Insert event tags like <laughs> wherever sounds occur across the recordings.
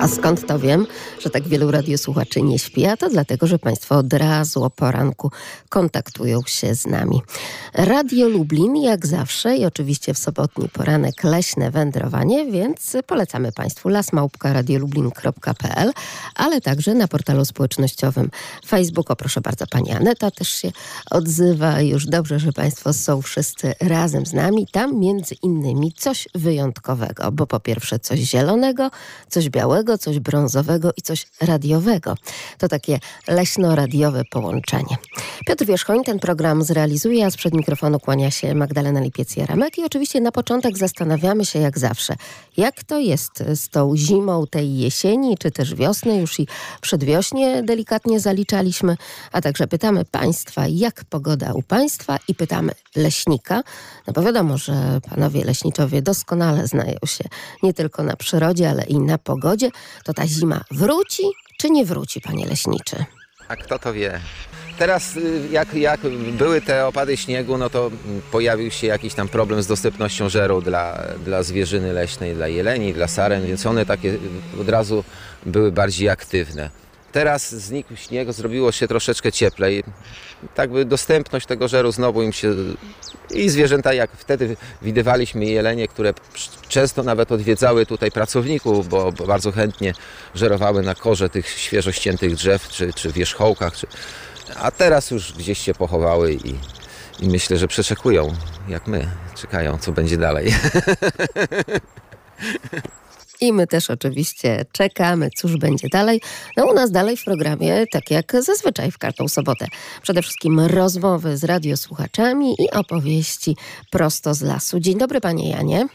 A skąd to wiem, że tak wielu radiosłuchaczy nie śpi? A to dlatego, że Państwo od razu o poranku kontaktują się z nami. Radio Lublin, jak zawsze, i oczywiście w sobotni poranek leśne wędrowanie, więc polecamy Państwu lasmałpka.radiolublin.pl, ale także na portalu społecznościowym Facebook. O, proszę bardzo, Pani Aneta też się odzywa. Już dobrze, że Państwo są wszyscy razem z nami. Tam między innymi coś wyjątkowego, bo po pierwsze coś zielonego, coś białego, coś brązowego i coś radiowego. To takie leśno-radiowe połączenie. Piotr Wierzchoń ten program zrealizuje, a sprzed mikrofonu kłania się Magdalena Lipiec-Jaremek. I oczywiście na początek zastanawiamy się jak zawsze, jak to jest z tą zimą tej jesieni, czy też wiosny, już i przedwiośnie delikatnie zaliczaliśmy, a także pytamy Państwa, jak pogoda u Państwa i pytamy leśnika, no bo wiadomo, że panowie leśniczowie doskonale znają się nie tylko na przyrodzie, ale i na pogodzie to ta zima wróci czy nie wróci, panie leśniczy? A kto to wie? Teraz y, jak, jak były te opady śniegu, no to pojawił się jakiś tam problem z dostępnością żeru dla, dla zwierzyny leśnej, dla jeleni, dla saren, więc one takie od razu były bardziej aktywne. Teraz znikł śnieg, zrobiło się troszeczkę cieplej. Tak by dostępność tego żeru znowu im się... I zwierzęta, jak wtedy widywaliśmy jelenie, które często nawet odwiedzały tutaj pracowników, bo, bo bardzo chętnie żerowały na korze tych świeżo ściętych drzew, czy, czy wierzchołkach. Czy... A teraz już gdzieś się pochowały i, i myślę, że przeczekują, jak my, czekają, co będzie dalej. <laughs> I my też oczywiście czekamy, cóż będzie dalej. No u nas dalej w programie, tak jak zazwyczaj w Kartą Sobotę. Przede wszystkim rozmowy z radiosłuchaczami i opowieści prosto z lasu. Dzień dobry panie Janie.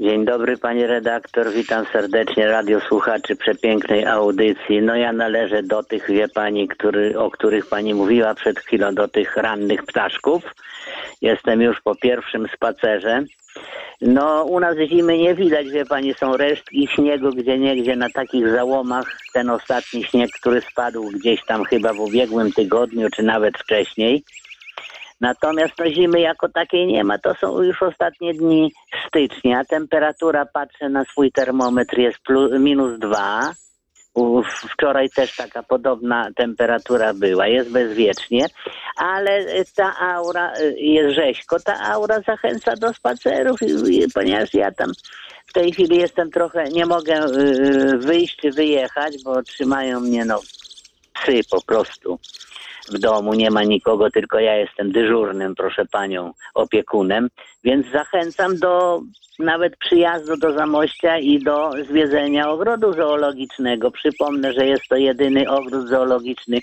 Dzień dobry panie redaktor, witam serdecznie radiosłuchaczy przepięknej audycji. No ja należę do tych, wie pani, który, o których pani mówiła przed chwilą, do tych rannych ptaszków. Jestem już po pierwszym spacerze. No, u nas zimy nie widać, wie pani, są resztki śniegu gdzie niegdzie na takich załomach. Ten ostatni śnieg, który spadł gdzieś tam chyba w ubiegłym tygodniu, czy nawet wcześniej. Natomiast no, zimy jako takiej nie ma. To są już ostatnie dni stycznia. Temperatura, patrzę na swój termometr, jest plus, minus dwa. Wczoraj też taka podobna temperatura była, jest bezwiecznie, ale ta aura, jest rzeźko, ta aura zachęca do spacerów, ponieważ ja tam w tej chwili jestem trochę, nie mogę y, wyjść czy wyjechać, bo trzymają mnie no psy po prostu w domu, nie ma nikogo, tylko ja jestem dyżurnym, proszę panią, opiekunem, więc zachęcam do nawet przyjazdu do Zamościa i do zwiedzenia ogrodu zoologicznego. Przypomnę, że jest to jedyny ogród zoologiczny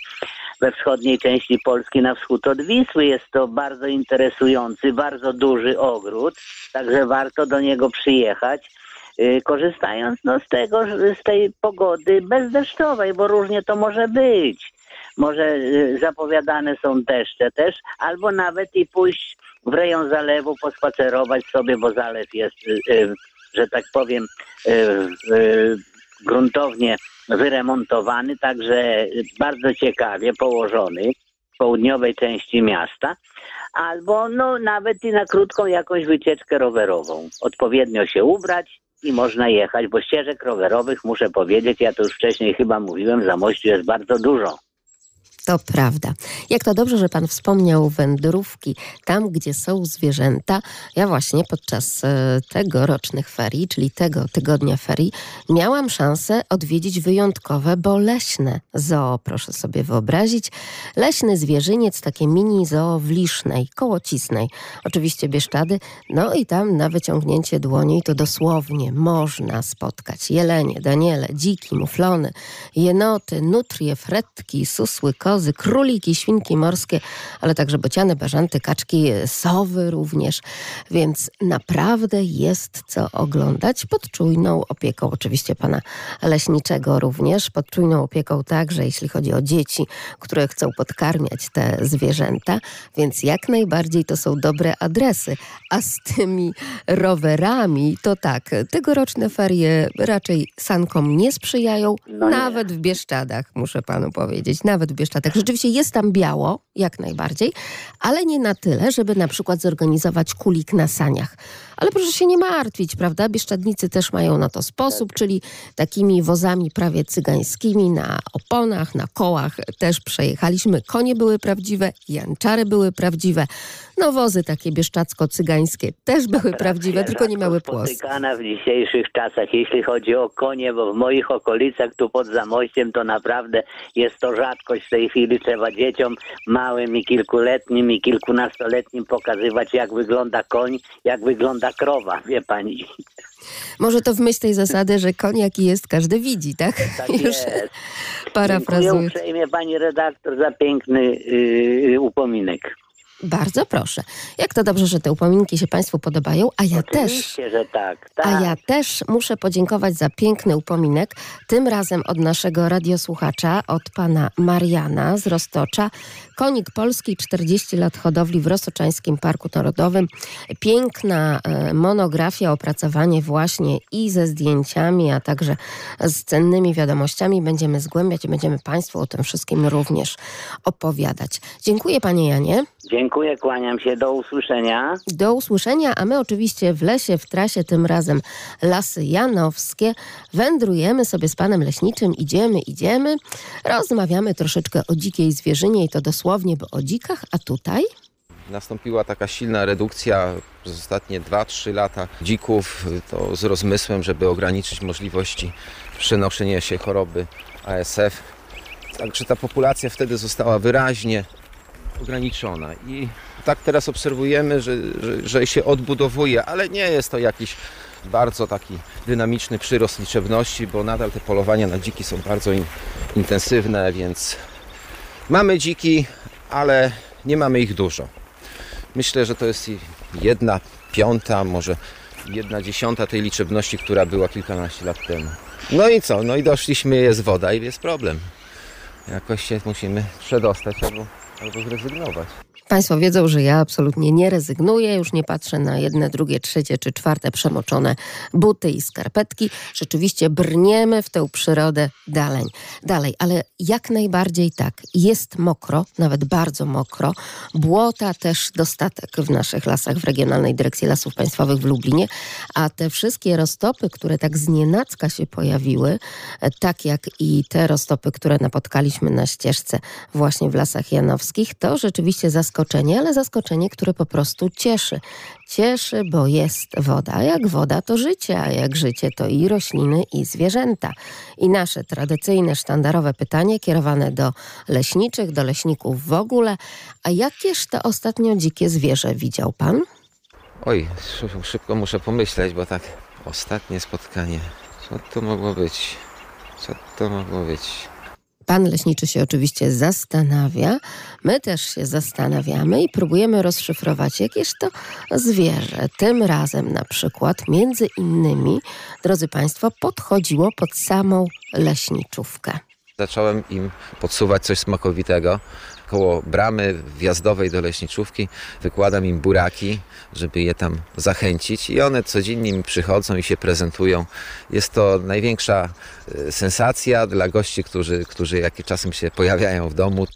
we wschodniej części Polski na wschód od Wisły. Jest to bardzo interesujący, bardzo duży ogród, także warto do niego przyjechać korzystając no, z tego, z tej pogody bezdeszczowej, bo różnie to może być może y, zapowiadane są deszcze też, albo nawet i pójść w rejon zalewu, pospacerować sobie, bo zalew jest, y, y, że tak powiem, gruntownie wyremontowany, także bardzo ciekawie położony w południowej części miasta, albo no nawet i na krótką jakąś wycieczkę rowerową. Odpowiednio się ubrać, i można jechać, bo ścieżek rowerowych, muszę powiedzieć, ja to już wcześniej chyba mówiłem, za mościu jest bardzo dużo. To prawda. Jak to dobrze, że Pan wspomniał wędrówki tam, gdzie są zwierzęta. Ja właśnie podczas e, tegorocznych ferii, czyli tego tygodnia ferii, miałam szansę odwiedzić wyjątkowe, bo leśne zoo, proszę sobie wyobrazić. Leśny zwierzyniec, takie mini zoo w Lisznej, koło Cisnej. Oczywiście Bieszczady. No i tam na wyciągnięcie dłoni to dosłownie można spotkać jelenie, daniele, dziki, muflony, jenoty, nutrie, fretki, susły, koty, mrozy, króliki, świnki morskie, ale także bociany, bażanty, kaczki, sowy również. Więc naprawdę jest co oglądać pod czujną opieką oczywiście pana leśniczego również, pod czujną opieką także jeśli chodzi o dzieci, które chcą podkarmiać te zwierzęta, więc jak najbardziej to są dobre adresy. A z tymi rowerami to tak, tegoroczne ferie raczej sankom nie sprzyjają, No nie. nawet w Bieszczadach, muszę panu powiedzieć, nawet w Bieszczadach. Rzeczywiście jest tam biało, jak najbardziej, ale nie na tyle, żeby na przykład zorganizować kulik na saniach. Ale proszę się nie martwić, prawda? Bieszczadnicy też mają na to sposób, czyli takimi wozami prawie cygańskimi na oponach, na kołach też przejechaliśmy. Konie były prawdziwe, janczary były prawdziwe. No wozy takie bieszczacko-cygańskie też były prawdziwe, tylko nie miały płos. Spotykana w dzisiejszych czasach, jeśli chodzi o konie, bo w moich okolicach tu pod Zamościem to naprawdę jest to rzadkość w tej chwili. Trzeba dzieciom małym i kilkuletnim i kilkunastoletnim pokazywać jak wygląda koń, jak wygląda krowa, wie pani. Może to w myśl tej zasady, że koń jaki jest, każdy widzi, tak? Tak Już jest. Dziękuję parafrazując. uprzejmie pani redaktor za piękny yy, upominek. Bardzo proszę. Jak to dobrze, że te upominki się Państwu podobają, a ja też. Oczywiście, że tak. tak. A ja też muszę podziękować za piękny upominek, tym razem od naszego radiosłuchacza, od pana Mariana z Roztocza. Konik Polski, 40 lat hodowli w Rosoczańskim Parku Narodowym. Piękna e, monografia, opracowanie właśnie i ze zdjęciami, a także z cennymi wiadomościami. Będziemy zgłębiać i będziemy Państwu o tym wszystkim również opowiadać. Dziękuję panie Janie. Dziękuję, kłaniam się, do usłyszenia. Do usłyszenia, a my oczywiście w lesie, w trasie, tym razem Lasy Janowskie. Wędrujemy sobie z panem leśniczym, idziemy, idziemy. Rozmawiamy troszeczkę o dzikiej zwierzynie i to dosłownie, bo o dzikach, a tutaj? Nastąpiła taka silna redukcja przez ostatnie 2-3 lata dzików, to z rozmysłem, żeby ograniczyć możliwości przenoszenia się choroby ASF. Także ta populacja wtedy została wyraźnie ograniczona i tak teraz obserwujemy, że, że, że się odbudowuje, ale nie jest to jakiś bardzo taki dynamiczny przyrost liczebności, bo nadal te polowania na dziki są bardzo in, intensywne, więc mamy dziki, ale nie mamy ich dużo. Myślę, że to jest jedna piąta, może jedna dziesiąta tej liczebności, która była kilkanaście lat temu. No i co? No i doszliśmy, jest woda i jest problem. Jakoś się musimy przedostać albo, albo zrezygnować. Państwo wiedzą, że ja absolutnie nie rezygnuję, już nie patrzę na jedne, drugie, trzecie czy czwarte przemoczone buty i skarpetki. Rzeczywiście brniemy w tę przyrodę dalej. dalej. Ale jak najbardziej tak, jest mokro, nawet bardzo mokro. Błota też dostatek w naszych lasach, w Regionalnej Dyrekcji Lasów Państwowych w Lublinie, a te wszystkie roztopy, które tak znienacka się pojawiły, e, tak jak i te roztopy, które napotkaliśmy na ścieżce właśnie w Lasach Janowskich, to rzeczywiście zaskoczenie, ale zaskoczenie, które po prostu cieszy. Cieszy, bo jest woda. A jak woda, to życie, a jak życie, to i rośliny, i zwierzęta. I nasze tradycyjne, sztandarowe pytanie kierowane do leśniczych, do leśników w ogóle. A jakież to ostatnio dzikie zwierzę widział pan? Oj, szy- szybko muszę pomyśleć, bo tak ostatnie spotkanie. Co to mogło być? Co to mogło być? Pan leśniczy się oczywiście zastanawia, my też się zastanawiamy i próbujemy rozszyfrować, jakież to zwierzę. Tym razem na przykład, między innymi, drodzy Państwo, podchodziło pod samą leśniczówkę. Zacząłem im podsuwać coś smakowitego. Koło bramy wjazdowej do leśniczówki wykładam im buraki, żeby je tam zachęcić i one codziennie mi przychodzą i się prezentują. Jest to największa e, sensacja dla gości, którzy, którzy jakie czasem się pojawiają w domu.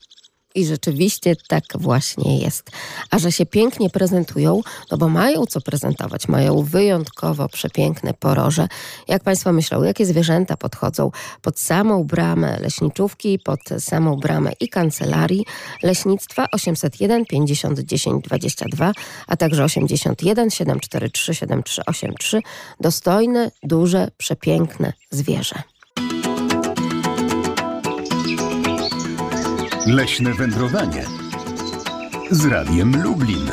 I rzeczywiście tak właśnie jest. A że się pięknie prezentują, no bo mają co prezentować, mają wyjątkowo przepiękne poroże. Jak Państwo myślą, jakie zwierzęta podchodzą pod samą bramę leśniczówki, pod samą bramę i kancelarii leśnictwa 801 50 10 22, a także 81 743 7383. Dostojne, duże, przepiękne zwierzę. Leśne wędrowanie z Radiem Lublin.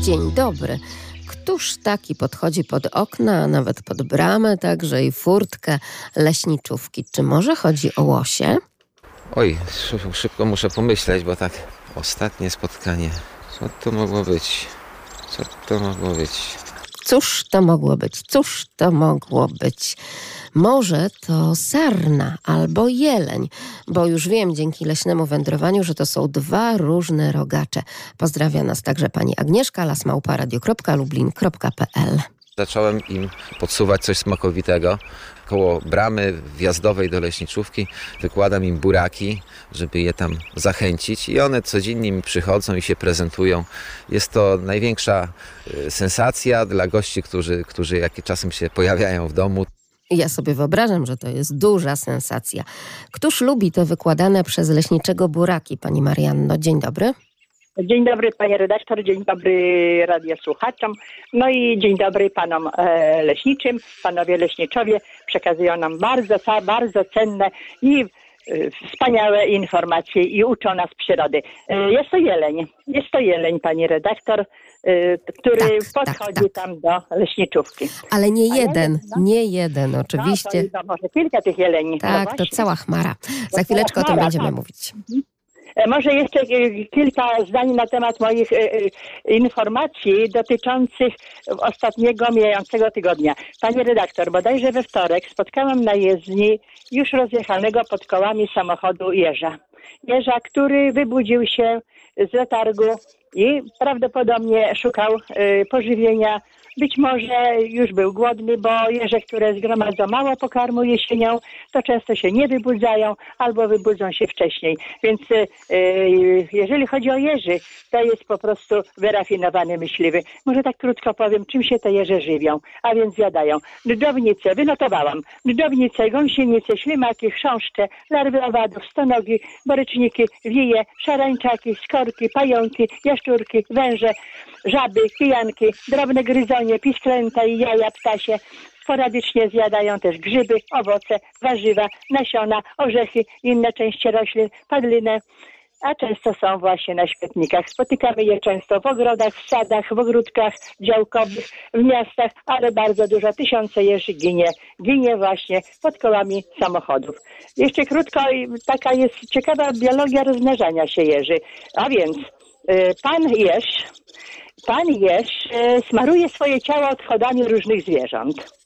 Dzień dobry. Któż taki podchodzi pod okna, a nawet pod bramę, także i furtkę leśniczówki? Czy może chodzi o łosie? Oj, szy- szybko muszę pomyśleć, bo tak ostatnie spotkanie. Co to mogło być? Co to mogło być? Cóż to mogło być? Cóż to mogło być? Może to sarna albo jeleń, bo już wiem dzięki leśnemu wędrowaniu, że to są dwa różne rogacze. Pozdrawia nas także pani Agnieszka lasmałparadio.lublin.pl Zacząłem im podsuwać coś smakowitego. Koło bramy wjazdowej do leśniczówki wykładam im buraki, żeby je tam zachęcić i one codziennie mi przychodzą i się prezentują. Jest to największa y, sensacja dla gości, którzy, którzy jak czasem się pojawiają w domu. Ja sobie wyobrażam, że to jest duża sensacja. Któż lubi te wykładane przez leśniczego buraki, pani Marianno? Dzień dobry. Dzień dobry panie redaktor, dzień dobry radiosłuchaczom, no i dzień dobry panom e, leśniczym. Panowie leśniczowie przekazują nam bardzo, bardzo cenne i e, wspaniałe informacje i uczą nas przyrody. E, jest to jeleń, jest to jeleń pani redaktor, który Tak, tak, podchodzi tak. tam do leśniczówki. Ale nie A jeden, jeden, no. nie jeden, No, oczywiście. to, no, może kilka tych jeleni. no Tak, to cała chmara. Za chwileczkę o tym chmara, będziemy tak. mówić. E, Może jeszcze e, kilka zdań na temat moich e, informacji dotyczących ostatniego mijającego tygodnia. Panie redaktor, bodajże we wtorek spotkałam na jezdni już rozjechanego pod kołami samochodu jeża. Jeża, który wybudził się z letargu i prawdopodobnie szukał e, pożywienia. Być może już był głodny, bo jeże, które zgromadzą mało pokarmu jesienią, to często się nie wybudzają albo wybudzą się wcześniej. Więc e, e, jeżeli chodzi o jeży, to jest po prostu wyrafinowany myśliwy. Może tak krótko powiem, czym się te jeże żywią, a więc zjadają. Dżdżownice, wynotowałam. Dżdżownice, gąsienice, ślimaki, chrząszcze, larwy owadów, stonogi, boryczniki, wije, szarańczaki, skorki, pająki, jaszczurki, węże, żaby, kijanki, drobne gryzonie, pisklęta i jaja ptasie. Sporadycznie zjadają też grzyby, owoce, warzywa, nasiona, orzechy, inne części roślin, padlinę, a często są właśnie na śmietnikach. Spotykamy je często w ogrodach, w sadach, w ogródkach działkowych, w miastach, ale bardzo dużo, tysiące jeży ginie, ginie właśnie pod kołami samochodów. Jeszcze krótko, taka jest ciekawa biologia rozmnażania się jeży. A więc pan jeż, pan jeż y, smaruje swoje ciało odchodami różnych zwierząt.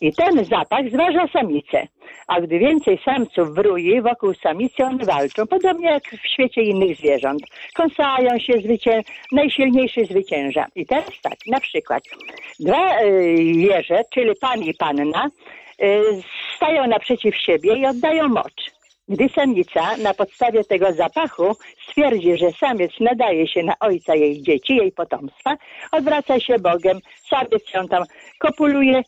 I ten zapach zważa samicę. A gdy więcej samców wruje wokół samicy, one walczą, podobnie jak w świecie innych zwierząt. Kąsają się, zwycię... najsilniejszy zwycięża. I teraz tak, na przykład dwa jeże, czyli pan i panna, stają naprzeciw siebie i oddają mocz. Gdy samica na podstawie tego zapachu stwierdzi, że samiec nadaje się na ojca jej dzieci, jej potomstwa, odwraca się Bogiem, samiec ją tam kopuluje,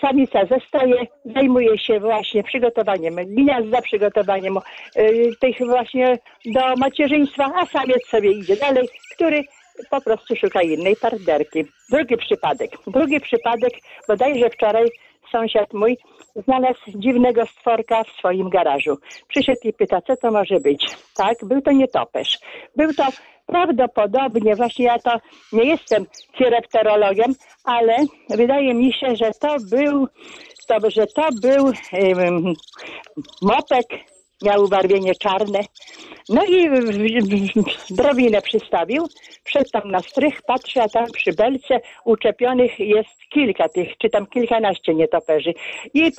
samica zostaje, zajmuje się właśnie przygotowaniem gniazda, przygotowaniem y, tych właśnie do macierzyństwa, a samiec sobie idzie dalej, który po prostu szuka innej partnerki. Drugi przypadek. Drugi przypadek, bodajże wczoraj sąsiad mój znalazł dziwnego stworka w swoim garażu. Przyszedł i pyta, co to może być. Tak, był to nietoperz. Był to prawdopodobnie, właśnie ja to nie jestem chiropterologiem, ale wydaje mi się, że to był, to, że to był um, mopek, miał ubarwienie czarne. No i drobinę przystawił, wszedł tam na strych, patrzy, a tam przy belce uczepionych jest kilka tych, czy tam kilkanaście nietoperzy. I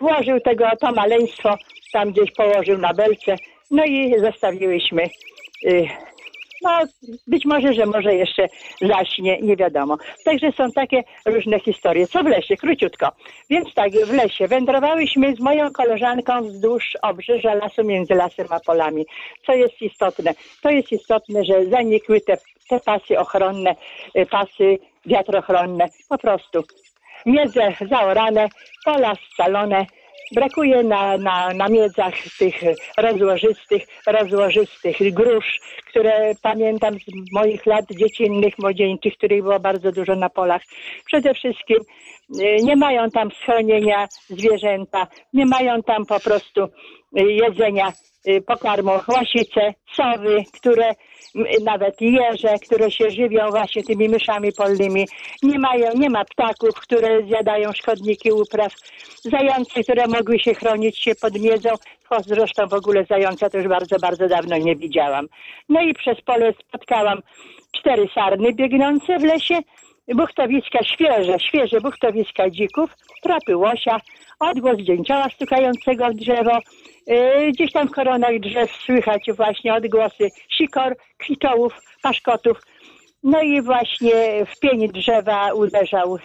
włożył tego, to maleństwo, tam gdzieś położył na belce, no i zostawiłyśmy. Y, no, być może, że może jeszcze zaśnie, nie wiadomo. Także są takie różne historie. Co w lesie? Króciutko. Więc tak, w lesie wędrowałyśmy z moją koleżanką wzdłuż obrzeża lasu między lasem a polami. Co jest istotne? To jest istotne, że zanikły te, te pasy ochronne, y, pasy wiatrochronne. Po prostu miedze zaorane, pola scalone. Brakuje na, na, na miedzach tych rozłożystych, rozłożystych grusz, które pamiętam z moich lat dziecinnych, młodzieńczych, których było bardzo dużo na polach. Przede wszystkim y, nie mają tam schronienia zwierzęta, nie mają tam po prostu y, jedzenia pokarmą łasice, sowy, które nawet jeże, które się żywią właśnie tymi myszami polnymi. Nie mają, nie ma ptaków, które zjadają szkodniki upraw. Zające, które mogły się chronić się pod miedzą. Zresztą w ogóle zająca to już bardzo, bardzo dawno nie widziałam. No i przez pole spotkałam cztery sarny biegnące w lesie, buchtowiska świeże, świeże buchtowiska dzików, trapy łosia, odgłos dzięcioła stukającego w drzewo. Yy, Gdzieś tam w koronach drzew słychać właśnie odgłosy sikor, kwitołów, paszkotów. No i właśnie w pień drzewa uderzał,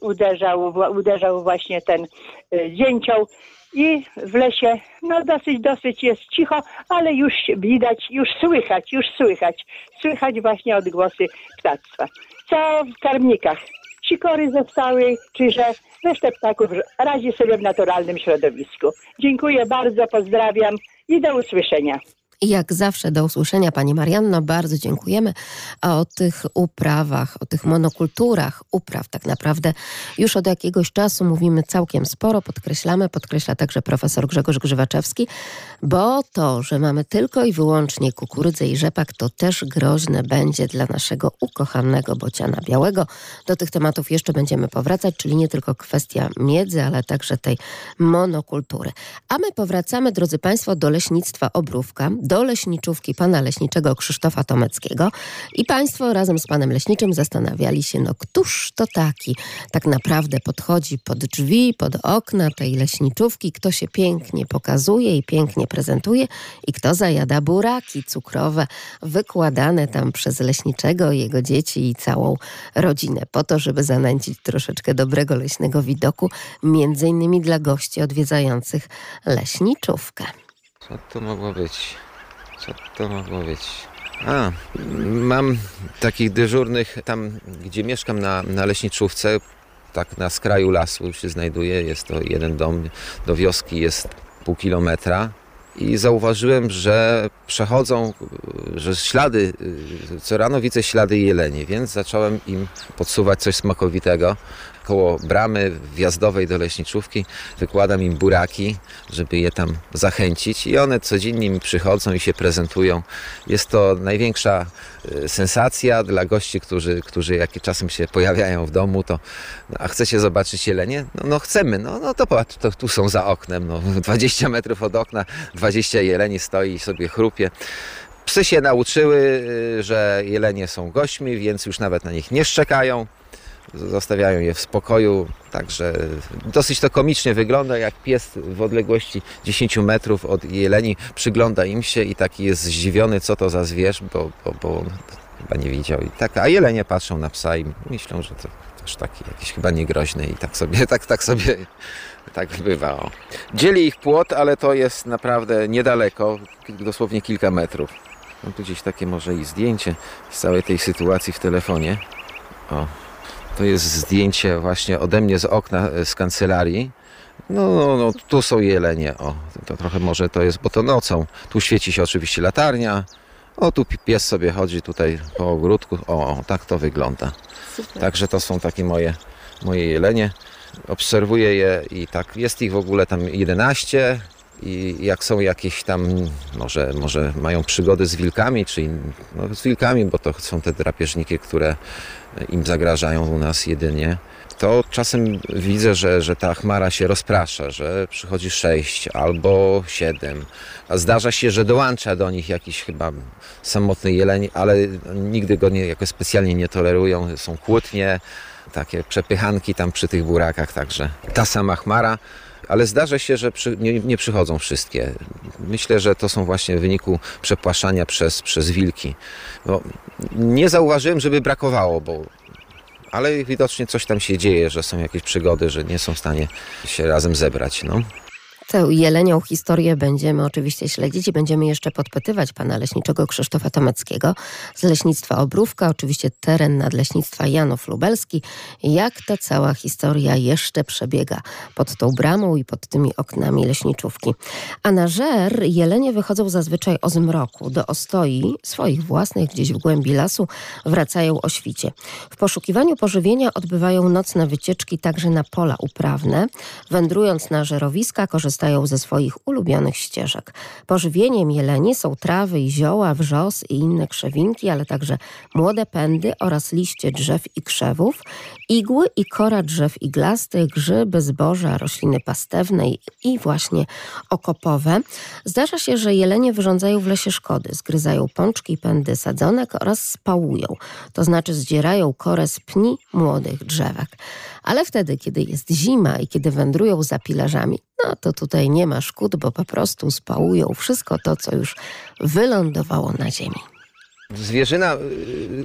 uderzał, uderzał właśnie ten y, dzięcioł i w lesie no dosyć, dosyć jest cicho, ale już widać, już słychać, już słychać, słychać właśnie odgłosy ptactwa. Co w karmnikach? Sikory zostały, czy że resztę ptaków radzi sobie w naturalnym środowisku. Dziękuję bardzo, pozdrawiam i do usłyszenia. Jak zawsze do usłyszenia Pani Marianno, bardzo dziękujemy. A o tych uprawach, o tych monokulturach upraw tak naprawdę już od jakiegoś czasu mówimy całkiem sporo, podkreślamy, podkreśla także profesor Grzegorz Grzywaczewski, bo to, że mamy tylko i wyłącznie kukurydzę i rzepak, to też groźne będzie dla naszego ukochanego bociana białego. Do tych tematów jeszcze będziemy powracać, czyli nie tylko kwestia miedzy, ale także tej monokultury. A my powracamy, drodzy Państwo, do leśnictwa Obrówka, do leśniczówki pana leśniczego Krzysztofa Tomeckiego i Państwo razem z panem leśniczym zastanawiali się, no któż to taki tak naprawdę podchodzi pod drzwi, pod okna tej leśniczówki, kto się pięknie pokazuje i pięknie prezentuje i kto zajada buraki cukrowe wykładane tam przez leśniczego, jego dzieci i całą rodzinę po to, żeby zanęcić troszeczkę dobrego leśnego widoku, między innymi dla gości odwiedzających leśniczówkę. Co to mogło być? Co to mogło być? A, mam takich dyżurnych tam, gdzie mieszkam na, na leśniczówce, tak na skraju lasu się znajduje. Jest to jeden dom, do wioski jest pół kilometra. I zauważyłem, że przechodzą, że ślady, co rano widzę ślady jeleni, więc zacząłem im podsuwać coś smakowitego. Koło bramy wjazdowej do leśniczówki wykładam im buraki, żeby je tam zachęcić i one codziennie mi przychodzą i się prezentują. Jest to największa y, sensacja dla gości, którzy, którzy jak czasem się pojawiają w domu, to no, a chcecie zobaczyć jelenie? No, no chcemy, no, no to, patrz, to tu są za oknem, no, <laughs> 20 metrów od okna, 20 jeleni stoi i sobie chrupie. Psy się nauczyły, y, że jelenie są gośćmi, więc już nawet na nich nie szczekają zostawiają je w spokoju, także dosyć to komicznie wygląda, jak pies w odległości 10 metrów od jeleni przygląda im się i taki jest zdziwiony, co to za zwierz, bo, bo, bo chyba nie widział. I tak, a jelenie patrzą na psa i myślą, że to też taki jakiś chyba niegroźny i tak sobie, tak, tak sobie, tak bywa. Dzieli ich płot, ale to jest naprawdę niedaleko, dosłownie kilka metrów. Mam tu gdzieś takie może i zdjęcie z całej tej sytuacji w telefonie. O, to jest zdjęcie właśnie ode mnie z okna e, z kancelarii. No, no, no tu są jelenie. O, to trochę może to jest, bo to nocą. Tu świeci się oczywiście latarnia. O, tu pies sobie chodzi tutaj po ogródku. O, o tak to wygląda. Także to są takie moje, moje jelenie. Obserwuję je i tak, jest ich w ogóle tam 11 i jak są jakieś tam, może, może mają przygody z wilkami, czyli no, z wilkami, bo to są te drapieżniki, które im zagrażają u nas jedynie, to czasem widzę, że, że ta chmara się rozprasza, że przychodzi sześć albo siedem. A zdarza się, że dołącza do nich jakiś chyba samotny jeleń, ale nigdy go nie, jakoś specjalnie nie tolerują. Są kłótnie, takie przepychanki tam przy tych burakach, także ta sama chmara. Ale zdarza się, że przy, nie, nie przychodzą wszystkie. Myślę, że to są właśnie w wyniku przepłaszania przez, przez wilki. Bo nie zauważyłem, żeby brakowało, bo ale widocznie coś tam się dzieje, że są jakieś przygody, że nie są w stanie się razem zebrać. No. Tę jelenią historię będziemy oczywiście śledzić i będziemy jeszcze podpytywać pana leśniczego Krzysztofa Tomeckiego z Leśnictwa Obrówka, oczywiście teren nadleśnictwa Janów Lubelski, jak ta cała historia jeszcze przebiega pod tą bramą i pod tymi oknami leśniczówki. A na żer jelenie wychodzą zazwyczaj o zmroku, do ostoi swoich własnych gdzieś w głębi lasu wracają o świcie. W poszukiwaniu pożywienia odbywają nocne wycieczki także na pola uprawne, wędrując na żerowiska, korzystają korzystają ze swoich ulubionych ścieżek. Pożywieniem jeleni są trawy i zioła, wrzos i inne krzewinki, ale także młode pędy oraz liście drzew i krzewów, igły i kora drzew iglastych, grzyby, zboża, rośliny pastewne i właśnie okopowe. Zdarza się, że jelenie wyrządzają w lesie szkody, zgryzają pączki pędy sadzonek oraz spałują, to znaczy zdzierają korę z pni młodych drzewek. Ale wtedy, kiedy jest zima i kiedy wędrują za pilarzami, no to tutaj nie ma szkód, bo po prostu spałują wszystko to, co już wylądowało na ziemi. Zwierzyna, y,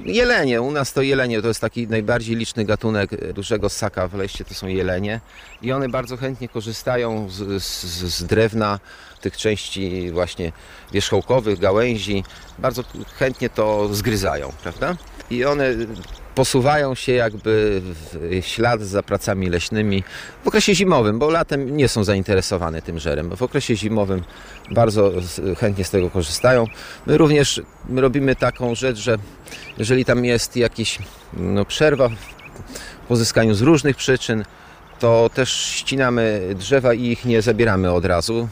jelenie, u nas to jelenie, to jest taki najbardziej liczny gatunek dużego ssaka w leście, to są jelenie. I one bardzo chętnie korzystają z, z, z drewna, tych części właśnie wierzchołkowych, gałęzi, bardzo chętnie to zgryzają, prawda? I one posuwają się jakby w ślad za pracami leśnymi w okresie zimowym, bo latem nie są zainteresowane tym żerem. W okresie zimowym bardzo chętnie z tego korzystają. My również robimy taką rzecz, że jeżeli tam jest jakiś no, przerwa w pozyskaniu z różnych przyczyn, to też ścinamy drzewa i ich nie zabieramy od razu.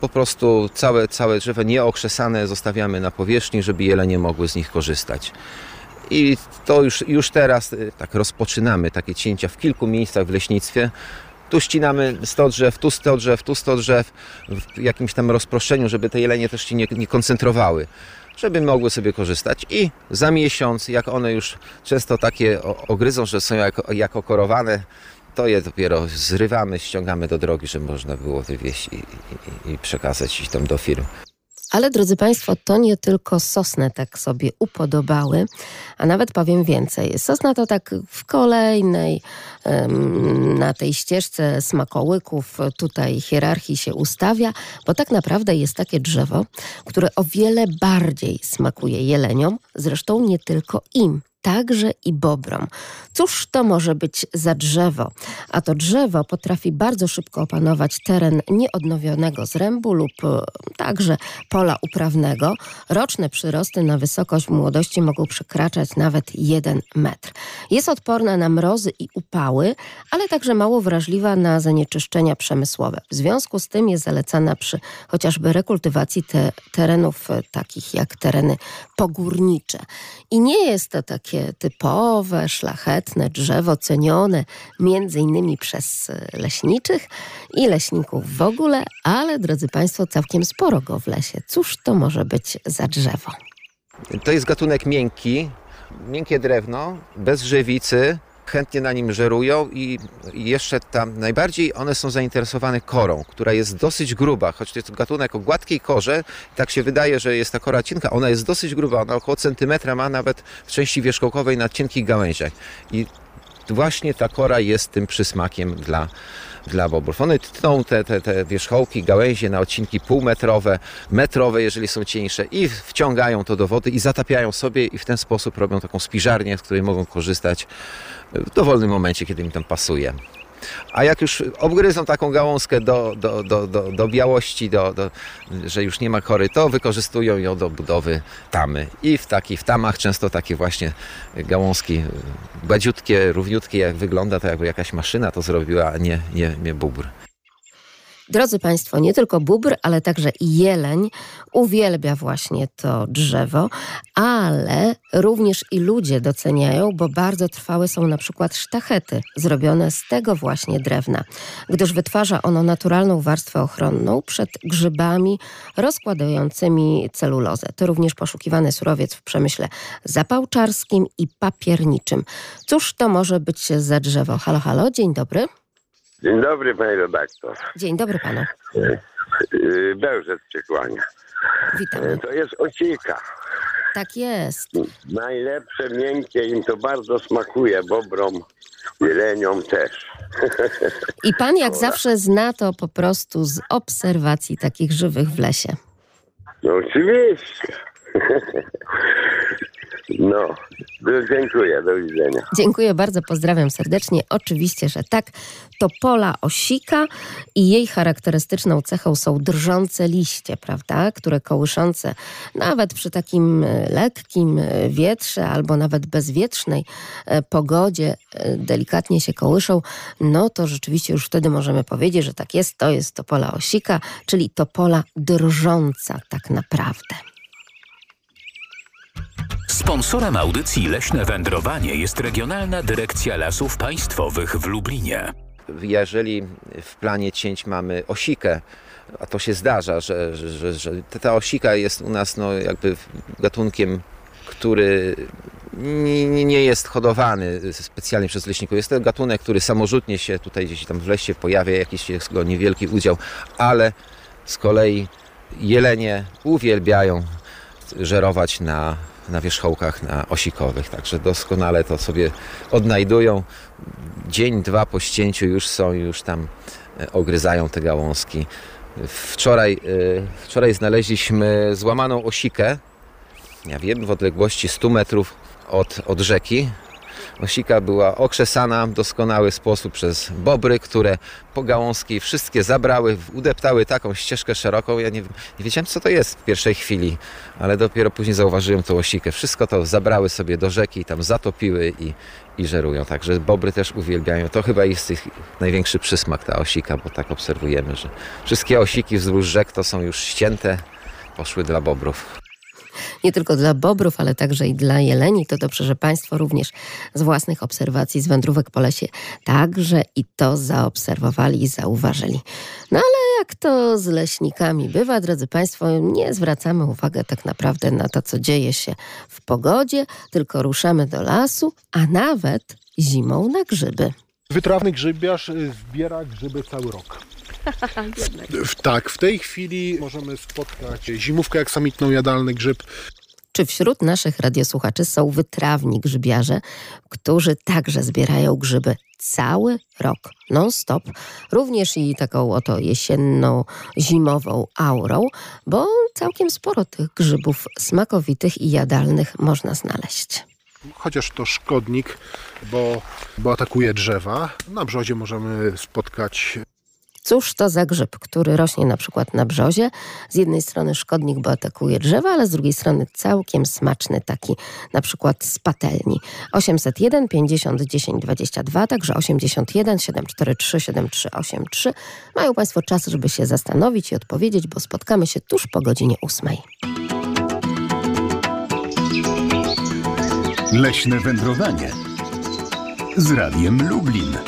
Po prostu całe, całe drzewa nieokrzesane zostawiamy na powierzchni, żeby jelenie mogły z nich korzystać. I to już, już teraz y, tak rozpoczynamy takie cięcia w kilku miejscach w leśnictwie. Tu ścinamy 100 drzew, tu 100 drzew, tu 100 drzew w jakimś tam rozproszeniu, żeby te jelenie też się nie, nie koncentrowały żeby mogły sobie korzystać i za miesiąc, jak one już często takie ogryzą, że są jako, jako korowane, to je dopiero zrywamy, ściągamy do drogi, żeby można było wywieźć i, i, i przekazać ich tam do firm. Ale drodzy Państwo, to nie tylko sosnę tak sobie upodobały, a nawet powiem więcej. Sosna to tak w kolejnej, na tej ścieżce smakołyków tutaj hierarchii się ustawia, bo tak naprawdę jest takie drzewo, które o wiele bardziej smakuje jeleniom, zresztą nie tylko im także i bobrom. Cóż to może być za drzewo? A to drzewo potrafi bardzo szybko opanować teren nieodnowionego zrębu lub e, także pola uprawnego. Roczne przyrosty na wysokość młodości mogą przekraczać nawet jeden metr. Jest odporna na mrozy i upały, ale także mało wrażliwa na zanieczyszczenia przemysłowe. W związku z tym jest zalecana przy chociażby rekultywacji te, terenów e, takich jak tereny pogórnicze. I nie jest to takie takie typowe, szlachetne drzewo, cenione między innymi przez e, leśniczych i leśników w ogóle, ale drodzy Państwo, całkiem sporo go w lesie. Cóż to może być za drzewo? To jest gatunek miękki, miękkie drewno, bez żywicy, chętnie na nim żerują i jeszcze tam najbardziej one są zainteresowane korą, która jest dosyć gruba, choć to jest gatunek o gładkiej korze, tak się wydaje, że jest ta kora cienka, ona jest dosyć gruba, ona około centymetra ma nawet w części wierzchołkowej na cienkich gałęziach. I właśnie ta kora jest tym przysmakiem dla, dla bobrów. One tną te, te, te wierzchołki, gałęzie na odcinki półmetrowe, metrowe, jeżeli są cieńsze i wciągają to do wody i zatapiają sobie i w ten sposób robią taką spiżarnię, z której mogą korzystać w dowolnym momencie, kiedy im tam pasuje. A jak już obgryzą taką gałązkę do, do, do, do, do białości, do, do, że już nie ma kory, to wykorzystują ją do budowy tamy. I w takich w tamach często takie właśnie gałązki gładziutkie, równiutkie, jak wygląda to jakby jakaś maszyna to zrobiła, a nie, nie, nie bubr. Drodzy Państwo, nie tylko bubr, ale także i jeleń uwielbia właśnie to drzewo, ale również i ludzie doceniają, bo bardzo trwałe są na przykład sztachety zrobione z tego właśnie drewna, gdyż wytwarza ono naturalną warstwę ochronną przed grzybami rozkładającymi celulozę. To również poszukiwany surowiec w przemyśle zapałczarskim i papierniczym. Cóż to może być za drzewo? Halo, halo, dzień dobry. Dzień dobry, panie redaktor. Dzień dobry panu. Y, Bełżec cię kłania. Witamy. To jest ocieka. Tak jest. Najlepsze, miękkie, im to bardzo smakuje, bobrom, jeleniom też. I pan jak zawsze zna to po prostu z obserwacji takich żywych w lesie. No oczywiście. No, dziękuję, do widzenia. Dziękuję bardzo, pozdrawiam serdecznie. Oczywiście, że tak. To pola osika i jej charakterystyczną cechą są drżące liście, prawda? Które kołyszące nawet przy takim e, lekkim e, wietrze albo nawet bezwietrznej e, pogodzie delikatnie się kołyszą. No to rzeczywiście już wtedy możemy powiedzieć, że tak jest. To jest to pola osika, czyli to pola drżąca tak naprawdę. Sponsorem audycji Leśne Wędrowanie jest Regionalna Dyrekcja Lasów Państwowych w Lublinie. Jeżeli w planie cięć mamy osikę, a to się zdarza, że, że, że, ta osika jest u nas no, jakby gatunkiem, który nie, nie- nie jest hodowany specjalnie przez leśników. Jest to gatunek, który samorzutnie się tutaj gdzieś tam w lesie pojawia, jakiś jest go niewielki udział, ale z kolei jelenie uwielbiają żerować na, na wierzchołkach na osikowych, także doskonale to sobie odnajdują. Dzień, dwa po ścięciu już są, już tam e, ogryzają te gałązki. Wczoraj, e, wczoraj znaleźliśmy złamaną osikę, ja wiem, w odległości 100 metrów od, od rzeki. Osika była okrzesana w doskonały sposób przez bobry, które po gałązki wszystkie zabrały, udeptały taką ścieżkę szeroką. Ja nie, nie wiedziałem, co to jest w pierwszej chwili, ale dopiero później zauważyłem tą osikę. Wszystko to zabrały sobie do rzeki, tam zatopiły i, i żerują. Także bobry też uwielbiają. To chyba jest ich największy przysmak, ta osika, bo tak obserwujemy, że wszystkie osiki wzdłuż rzek to są już ścięte, poszły dla bobrów. Nie tylko dla bobrów, ale także i dla jeleni. To dobrze, że Państwo również z własnych obserwacji z wędrówek po lesie także i to zaobserwowali i zauważyli. No ale jak to z leśnikami bywa, drodzy Państwo, nie zwracamy uwagi tak naprawdę na to, co dzieje się w pogodzie, tylko ruszamy do lasu, a nawet zimą na grzyby. Wytrawny grzybiarz zbiera grzyby cały rok. W- Tak, w tej chwili możemy spotkać zimówkę aksamitną, jadalny grzyb. Czy wśród naszych radiosłuchaczy są wytrawni grzybiarze, którzy także zbierają grzyby cały rok, non-stop, również i taką oto jesienno-zimową aurą, bo całkiem sporo tych grzybów smakowitych i jadalnych można znaleźć. Chociaż to szkodnik, bo, bo atakuje drzewa. Na brzozie możemy spotkać Cóż to za grzyb, który rośnie na przykład na brzozie? Z jednej strony szkodnik, bo atakuje drzewa, ale z drugiej strony całkiem smaczny taki, na przykład z patelni. 801 50 10 22, także 81 743 7383. Mają Państwo czas, żeby się zastanowić i odpowiedzieć, bo spotkamy się tuż po godzinie 8. Leśne wędrowanie z Radiem Lublin.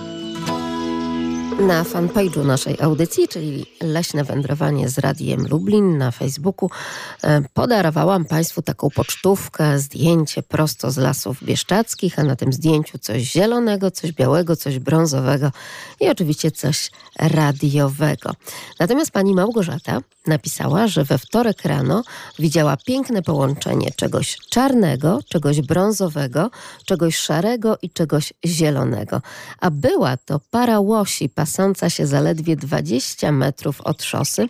Na fanpage'u naszej audycji, czyli Leśne Wędrowanie z Radiem Lublin na Facebooku, e, podarowałam Państwu taką pocztówkę, zdjęcie prosto z lasów bieszczadzkich, a na tym zdjęciu coś zielonego, coś białego, coś brązowego i oczywiście coś radiowego. Natomiast pani Małgorzata napisała, że we wtorek rano widziała piękne połączenie czegoś czarnego, czegoś brązowego, czegoś szarego i czegoś zielonego. A była to para łosi pasąca się zaledwie 20 metrów od szosy.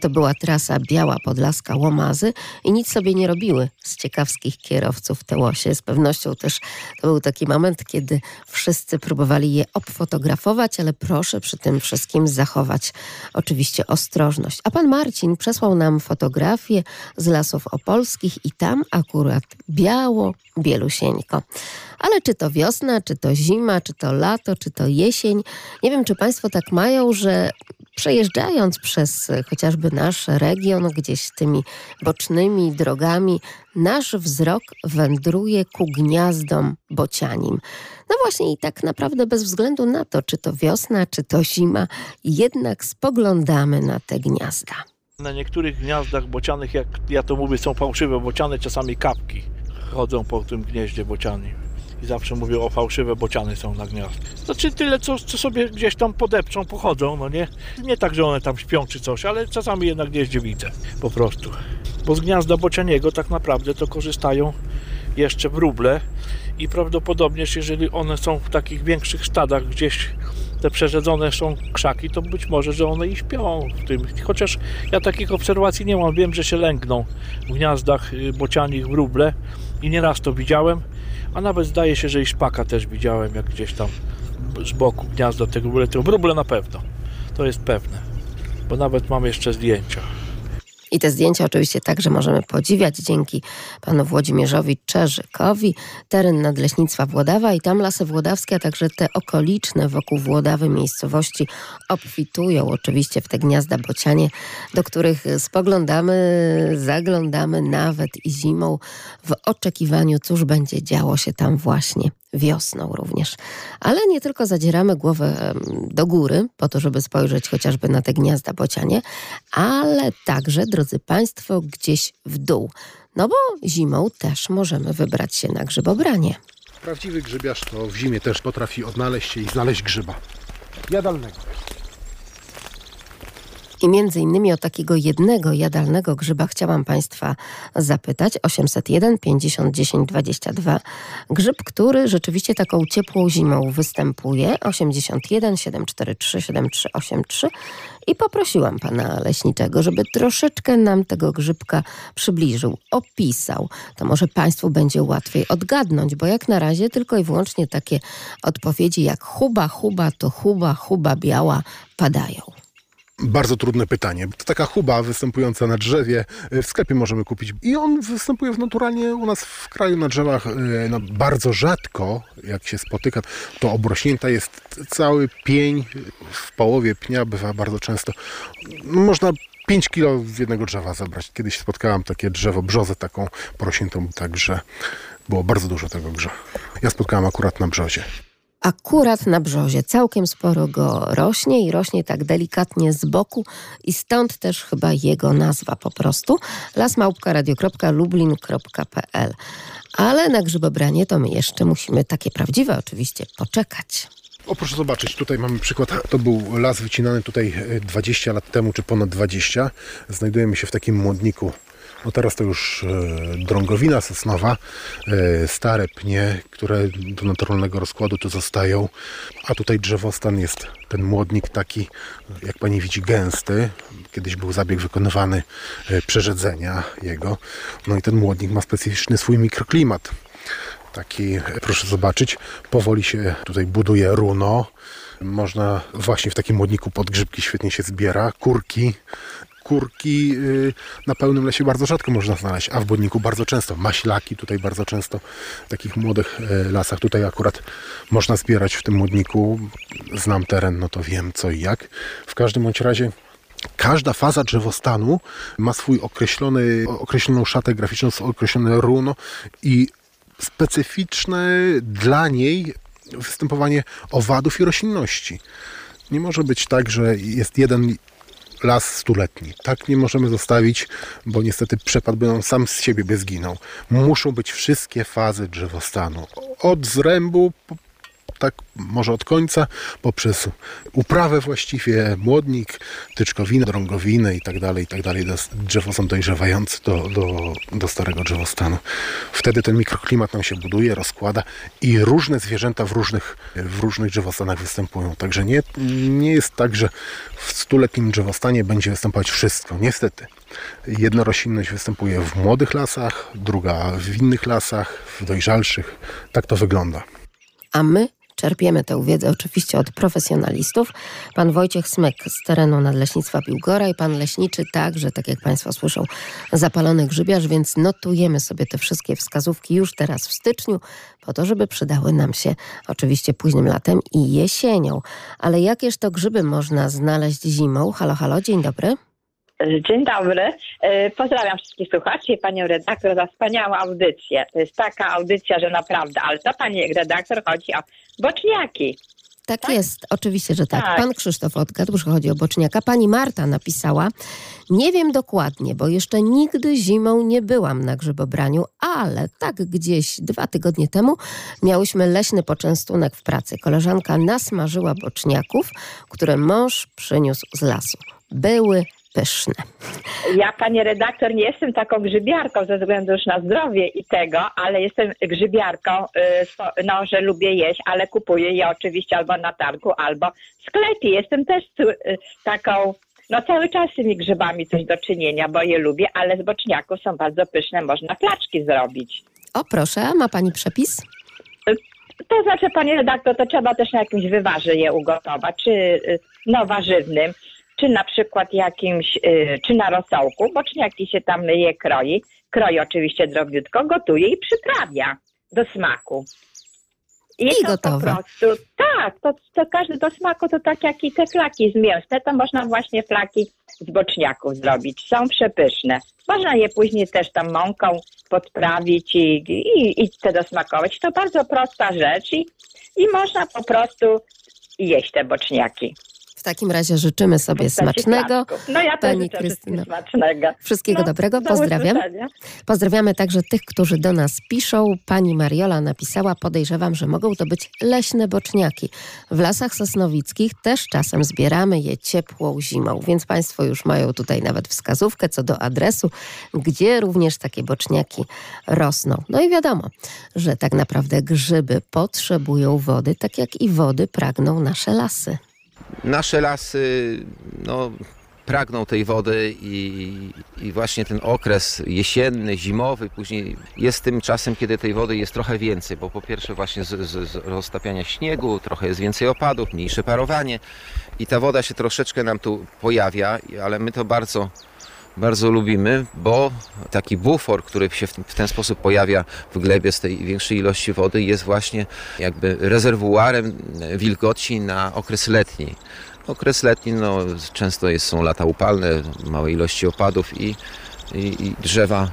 To była trasa Biała Podlaska Łomazy i nic sobie nie robiły z ciekawskich kierowców te łosie. Z pewnością też to był taki moment, kiedy wszyscy próbowali je obfotografować, ale proszę przy tym wszystkim zachować oczywiście ostrożność. A pan Marcin przesłał nam fotografię z lasów opolskich i tam akurat biało, bielusieńko. Ale czy to wiosna, czy to zima, czy to lato, czy to jesień, nie wiem, czy Państwo tak mają, że przejeżdżając przez e, chociażby nasz region, gdzieś tymi bocznymi drogami, nasz wzrok wędruje ku gniazdom bocianim. No właśnie i tak naprawdę bez względu na to, czy to wiosna, czy to zima, jednak spoglądamy na te gniazda. Na niektórych gniazdach bocianych, jak ja to mówię, są fałszywe bociany, czasami kapki chodzą po tym gnieździe bocianim. I zawsze mówię o fałszywe bociany są na gniazd. Znaczy tyle, co, co sobie gdzieś tam podepczą, pochodzą, no nie? Nie tak, że one tam śpią czy coś, ale czasami je na gnieździe widzę, po prostu. bo z gniazda bocianiego tak naprawdę to korzystają jeszcze wróble i prawdopodobnie, jeżeli one są w takich większych stadach gdzieś te przerzedzone są krzaki, to być może, że one i śpią w tym. Chociaż ja takich obserwacji nie mam. Wiem, że się lęgną w gniazdach y, bocianich wróble i nieraz to widziałem, a nawet zdaje się, że i szpaka też widziałem, jak gdzieś tam z boku gniazda tego wróble. Tego wróble na pewno. To jest pewne, bo nawet mam jeszcze zdjęcia. I te zdjęcia oczywiście także możemy podziwiać dzięki panu Włodzimierzowi Czerzykowi. Teren Nadleśnictwa Włodawa i tam Lasy Włodawskie, a także te okoliczne wokół Włodawy miejscowości obfitują oczywiście w te gniazda bocianie, do których spoglądamy, zaglądamy nawet i zimą w oczekiwaniu, cóż będzie działo się tam właśnie wiosną również. Ale nie tylko zadzieramy głowę do góry, po to, żeby spojrzeć chociażby na te gniazda bocianie, ale także, drodzy Państwo, gdzieś w dół. No bo zimą też możemy wybrać się na grzybobranie. Prawdziwy grzybiarz to w zimie też potrafi odnaleźć się i znaleźć grzyba. Jadalnego. I między innymi o takiego jednego jadalnego grzyba chciałam Państwa zapytać. 801 50 10 22. Grzyb, który rzeczywiście taką ciepłą zimą występuje. 81 743 7383. I poprosiłam pana leśniczego, żeby troszeczkę nam tego grzybka przybliżył, opisał. To może państwu będzie łatwiej odgadnąć, bo jak na razie tylko i wyłącznie takie odpowiedzi jak chuba, chuba to chuba, chuba biała padają. Bardzo trudne pytanie. To taka chuba występująca na drzewie. W sklepie możemy kupić. I on występuje naturalnie u nas w kraju na drzewach e, no, bardzo rzadko. Jak się spotyka, to obrośnięta jest cały pień. W połowie pnia bywa bardzo często. Można 5 kilo z jednego drzewa zabrać. Kiedyś spotkałam takie drzewo, brzozę taką porośniętą, także było bardzo dużo tego grza. Ja spotkałam akurat na brzozie akurat na brzozie. Całkiem sporo go rośnie i rośnie tak delikatnie z boku i stąd też chyba jego nazwa po prostu. lasmałpka.radio.lublin.pl Ale na grzybobranie to my jeszcze musimy takie prawdziwe oczywiście poczekać. O, proszę zobaczyć, tutaj mamy przykład. To był las wycinany tutaj 20 lat temu, czy ponad 20. Znajdujemy się w takim młodniku no teraz to już e, drągowina sosnowa, e, stare pnie, które do naturalnego rozkładu tu zostają. A tutaj drzewostan jest ten młodnik taki, jak pani widzi, gęsty. Kiedyś był zabieg wykonywany e, przerzedzenia jego. No i ten młodnik ma specyficzny swój mikroklimat. Taki, proszę zobaczyć, powoli się tutaj buduje runo. Można właśnie w takim młodniku podgrzybki świetnie się zbiera, kurki, kurki y, na pełnym lesie bardzo rzadko można znaleźć, a w Bodniku bardzo często. Maślaki tutaj bardzo często w takich młodych y, lasach. Tutaj akurat można zbierać w tym młodniku. Znam teren, no to wiem co i jak. W każdym bądź razie Każda faza drzewostanu ma swój określony, określoną szatę graficzną, określone runo i specyficzne dla niej występowanie owadów i roślinności. Nie może być tak, że jest jeden las stuletni. Tak nie możemy zostawić, bo niestety przepad by on sam z siebie by zginął. Muszą być wszystkie fazy drzewostanu. Od zrębu tak może od końca, poprzez uprawę właściwie, młodnik, tyczkowinę, drągowinę i tak dalej, i tak dalej. Drzewo są dojrzewające do, do, do starego drzewostanu. Wtedy ten mikroklimat nam się buduje, rozkłada i różne zwierzęta w różnych, w różnych drzewostanach występują. Także nie, nie jest tak, że w stuletnim drzewostanie będzie występować wszystko. Niestety. Jedna roślinność występuje w młodych lasach, druga w innych lasach, w dojrzalszych. Tak to wygląda. A my Czerpiemy tę wiedzę oczywiście od profesjonalistów. Pan Wojciech Smyk z terenu Nadleśnictwa Piłgora i pan leśniczy także, tak jak Państwo słyszą, zapalony grzybiarz, więc notujemy sobie te wszystkie wskazówki już teraz w styczniu, po to, żeby przydały nam się oczywiście późnym latem i jesienią. Ale jakież to grzyby można znaleźć zimą? Halo, halo, dzień dobry. Dzień dobry. E, pozdrawiam wszystkich słuchaczy i panią redaktor za wspaniałą audycję. To jest taka audycja, że naprawdę, ale to pani redaktor chodzi o boczniaki. Tak, tak, jest, oczywiście, że tak. tak. Pan Krzysztof odgadł, że chodzi o boczniaka. Pani Marta napisała, nie wiem dokładnie, bo jeszcze nigdy zimą nie byłam na grzybobraniu, ale tak gdzieś dwa tygodnie temu miałyśmy leśny poczęstunek w pracy. Koleżanka nasmażyła boczniaków, które mąż przyniósł z lasu. Były pyszne. Ja, panie redaktor, nie jestem taką grzybiarką ze względu już na zdrowie i tego, ale jestem grzybiarką, y, no, że lubię jeść, ale kupuję je oczywiście albo na targu, albo w sklepie. Jestem też y, taką, no cały czas z tymi grzybami coś do czynienia, bo je lubię, ale z boczniaków są bardzo pyszne, można placzki zrobić. O proszę, a ma pani przepis? To znaczy, panie redaktor, to trzeba też na jakimś wywarze je ugotować, czy y, no warzywnym, czy na przykład jakimś, y, czy na rosołku, boczniaki się tam je kroi, kroi oczywiście drobniutko, gotuje i przyprawia do smaku. I to gotowe. Po prostu, tak, to, to każdy do smaku to tak jak i te flaki z mięsne, to można właśnie flaki z boczniaków zrobić. Są przepyszne. Można je później też tam mąką podprawić i, i, i te dosmakować. To bardzo prosta rzecz i, i można po prostu jeść te boczniaki. W takim razie życzymy sobie smacznego. No ja też Pani wszystkim smacznego. Wszystkiego No, dobrego, do pozdrawiam. Pozdrawiamy także tych, którzy do nas piszą. Pani Mariola napisała, podejrzewam, że mogą to być leśne boczniaki. W lasach sosnowickich też czasem zbieramy je ciepłą zimą, więc Państwo już mają tutaj nawet wskazówkę co do adresu, gdzie również takie boczniaki rosną. No i wiadomo, że tak naprawdę grzyby potrzebują wody, tak jak i wody pragną nasze lasy. Nasze lasy no, pragną tej wody i, i właśnie ten okres jesienny, zimowy, później jest tym czasem, kiedy tej wody jest trochę więcej, bo po pierwsze właśnie z, z, z roztapiania śniegu, trochę jest więcej opadów, mniejsze parowanie i ta woda się troszeczkę nam tu pojawia, ale my to bardzo bardzo lubimy, bo taki bufor, który się w, ten sposób pojawia w glebie z tej większej ilości wody, jest właśnie jakby rezerwuarem wilgoci na okres letni. Okres letni no, często jest, są lata upalne, małe ilości opadów i, i, i drzewa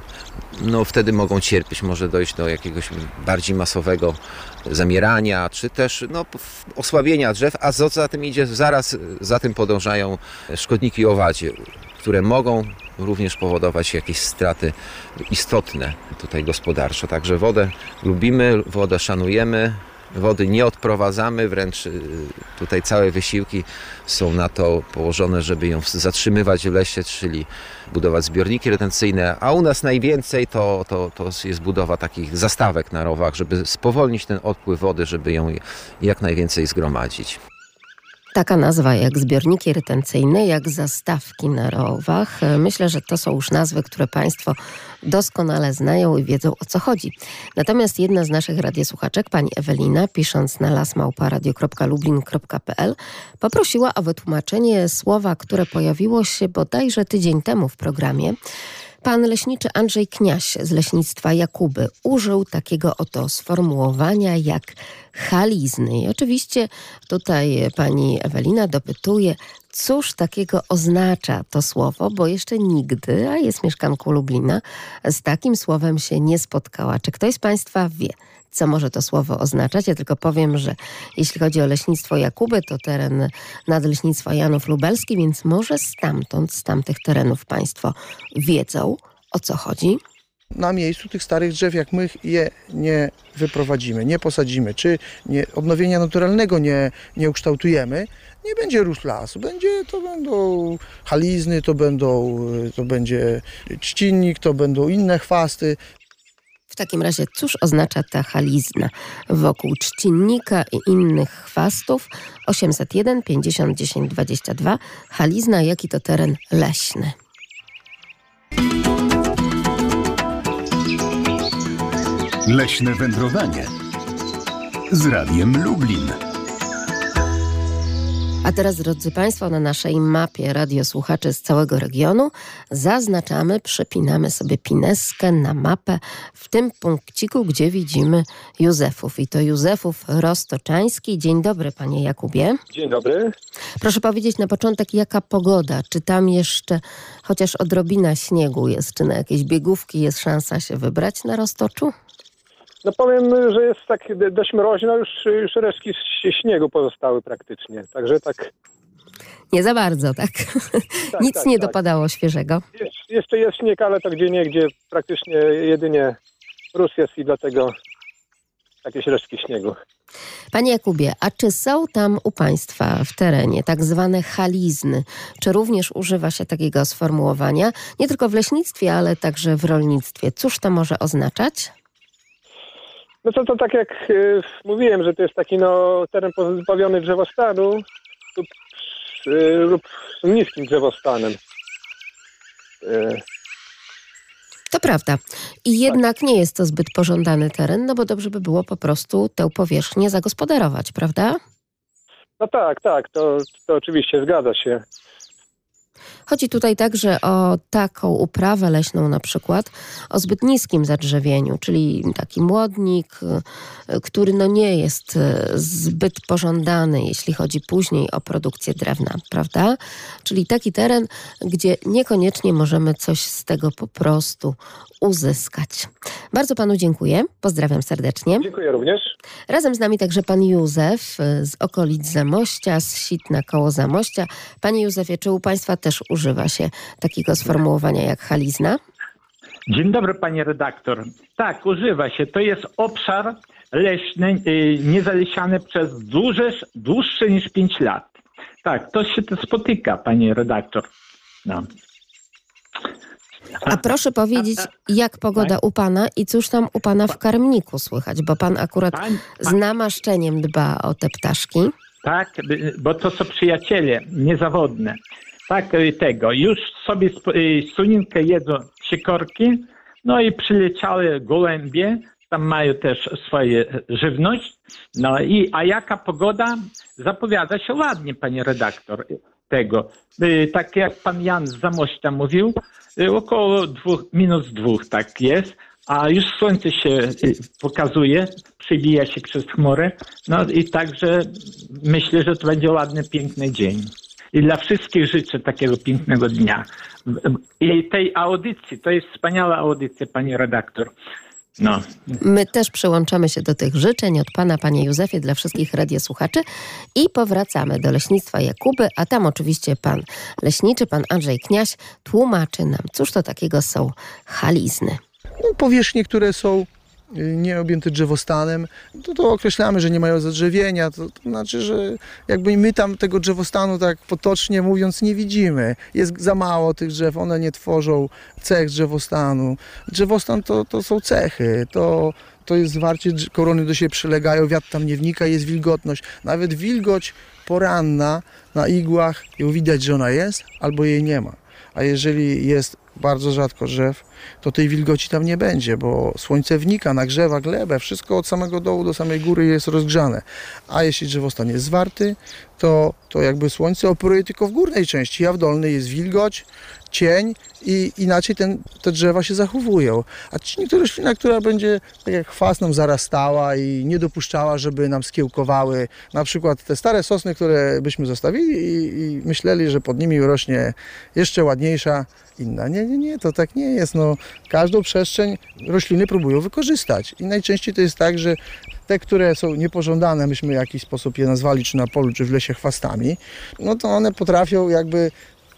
no, wtedy mogą cierpieć, może dojść do jakiegoś bardziej masowego zamierania, czy też no, osłabienia drzew, a co za tym idzie, zaraz za tym podążają szkodniki owadzie, które mogą również powodować jakieś straty istotne tutaj gospodarcze. Także wodę lubimy, wodę szanujemy, wody nie odprowadzamy, wręcz y, tutaj całe wysiłki są na to położone, żeby ją zatrzymywać w lesie, czyli budować zbiorniki retencyjne, a u nas najwięcej to, to, to jest budowa takich zastawek na rowach, żeby spowolnić ten odpływ wody, żeby ją jak najwięcej zgromadzić. Taka nazwa jak zbiorniki retencyjne, jak zastawki na rowach. Myślę, że to są już nazwy, które Państwo doskonale znają i wiedzą o co chodzi. Natomiast jedna z naszych radiosłuchaczek, pani Ewelina, pisząc na lasmałparadio.lublin.pl, poprosiła o wytłumaczenie słowa, które pojawiło się bodajże tydzień temu w programie. Pan leśniczy Andrzej Kniaś z leśnictwa Jakuby użył takiego oto sformułowania jak chalizny. I oczywiście tutaj pani Ewelina dopytuje, cóż takiego oznacza to słowo, bo jeszcze nigdy, a jest mieszkanką Lublina, z takim słowem się nie spotkała. Czy ktoś z Państwa wie, co może to słowo oznaczać? Ja tylko powiem, że jeśli chodzi o leśnictwo Jakuby, to teren nadleśnictwa Janów Lubelski, więc może stamtąd, z tamtych terenów Państwo wiedzą, o co chodzi. Na miejscu tych starych drzew, jak my je nie wyprowadzimy, nie posadzimy, czy nie, odnowienia naturalnego nie, nie ukształtujemy, nie będzie rósł lasu. Będzie, to będą halizny, to, będą, y, to będzie trzcinnik, to będą inne chwasty. W takim razie, cóż oznacza ta chalizna? Wokół trzcinnika i innych chwastów 801 50 10 22. Chalizna, jaki to teren leśny. Leśne wędrowanie z Radiem Lublin. A teraz, drodzy Państwo, na naszej mapie radiosłuchaczy z całego regionu zaznaczamy, przypinamy sobie pineskę na mapę w tym punkciku, gdzie widzimy Józefów. I to Józefów Roztoczański. Dzień dobry, panie Jakubie. Dzień dobry. Proszę powiedzieć na początek, jaka pogoda? Czy tam jeszcze chociaż odrobina śniegu jest? Czy na jakieś biegówki jest szansa się wybrać na Roztoczu? No powiem, że jest tak dość mroźno, już, już resztki śniegu pozostały praktycznie. Także tak, Nie za bardzo, <laughs> tak? Nic tak, nie tak. dopadało świeżego. jest, jeszcze jest śnieg, ale to gdzie nie, gdzie praktycznie jedynie rósł jest i dlatego jakieś resztki śniegu. Panie Jakubie, a czy są tam u Państwa w terenie tak zwane halizny? Czy również używa się takiego sformułowania? Nie tylko w leśnictwie, ale także w rolnictwie. Cóż to może oznaczać? No to, to tak jak y, mówiłem, że to jest taki no, teren pozbawiony drzewostanu lub, y, lub z niskim drzewostanem. Y, To prawda. I jednak nie jest to zbyt pożądany teren, no bo dobrze by było po prostu tę powierzchnię zagospodarować, prawda? no tak, tak, to, to oczywiście zgadza się. Chodzi tutaj także o taką uprawę leśną na przykład o zbyt niskim zadrzewieniu, czyli taki młodnik, y, który no nie jest y, zbyt pożądany, jeśli chodzi później o produkcję drewna, prawda? Czyli taki teren, gdzie niekoniecznie możemy coś z tego po prostu uzyskać. Bardzo panu dziękuję. Pozdrawiam serdecznie. Dziękuję również. Razem z nami także pan Józef y, z okolic Zamościa, z Sitna koło Zamościa. Panie Józefie, czy u państwa też używa się takiego sformułowania jak halizna? Dzień dobry, panie redaktor. Tak, używa się. To jest obszar leśny, y, niezalesiany przez dłuższe, dłuższe niż 5 lat. Tak, to się to spotyka, panie redaktor. No. A proszę powiedzieć, jak pogoda u pana i cóż tam u pana w karmniku słychać, bo pan akurat z namaszczeniem dba o te ptaszki. Tak, y, bo to są przyjaciele niezawodne. Tak, tego. Już sobie suninkę jedzą sikorki, no i przyleciały gołębie, tam mają też swoje żywność. No i, a jaka pogoda? Zapowiada się ładnie, panie redaktor, tego. Y, Tak jak pan Jan z Zamościa mówił, y, około dwóch, minus dwóch tak jest, a już słońce się y, pokazuje, przybija się przez chmury, no i także myślę, że to będzie ładny, piękny dzień. I dla wszystkich życzę takiego pięknego dnia. I tej audycji, to jest wspaniała audycja, pani redaktor. No, My też przyłączamy się do tych życzeń od pana, panie Józefie, dla wszystkich radiosłuchaczy i powracamy do leśnictwa Jakuby, a tam oczywiście pan leśniczy, pan Andrzej Kniaś tłumaczy nam, cóż to takiego są halizny. No, powierzchnie, które są y, nieobjęte drzewostanem, to, to określamy, że nie mają zadrzewienia. To, to znaczy, że jakby my tam tego drzewostanu tak potocznie mówiąc nie widzimy. Jest za mało tych drzew, one nie tworzą cech drzewostanu. Drzewostan to, to są cechy, to, to jest zwarcie, korony do siebie przylegają, wiatr tam nie wnika, jest wilgotność. Nawet wilgoć poranna na igłach, ją widać, że ona jest, albo jej nie ma. A jeżeli jest bardzo rzadko drzew, to tej wilgoci tam nie będzie, bo słońce wnika, nagrzewa glebę, wszystko od samego dołu do samej góry jest rozgrzane. A jeśli drzewostan jest zwarty, to, to jakby słońce operuje tylko w górnej części, a w dolnej jest wilgoć, cień i inaczej ten, te drzewa się zachowują. A czy to roślina, która będzie tak jak chwast nam zarastała i nie dopuszczała, żeby nam skiełkowały na przykład te stare sosny, które byśmy zostawili i, i myśleli, że pod nimi rośnie jeszcze ładniejsza inna. Nie, nie, nie, to tak nie jest. No, każdą przestrzeń rośliny próbują wykorzystać i najczęściej to jest tak, że te, które są niepożądane, myśmy w jakiś sposób je nazwali, czy na polu, czy w lesie chwastami, no to one potrafią jakby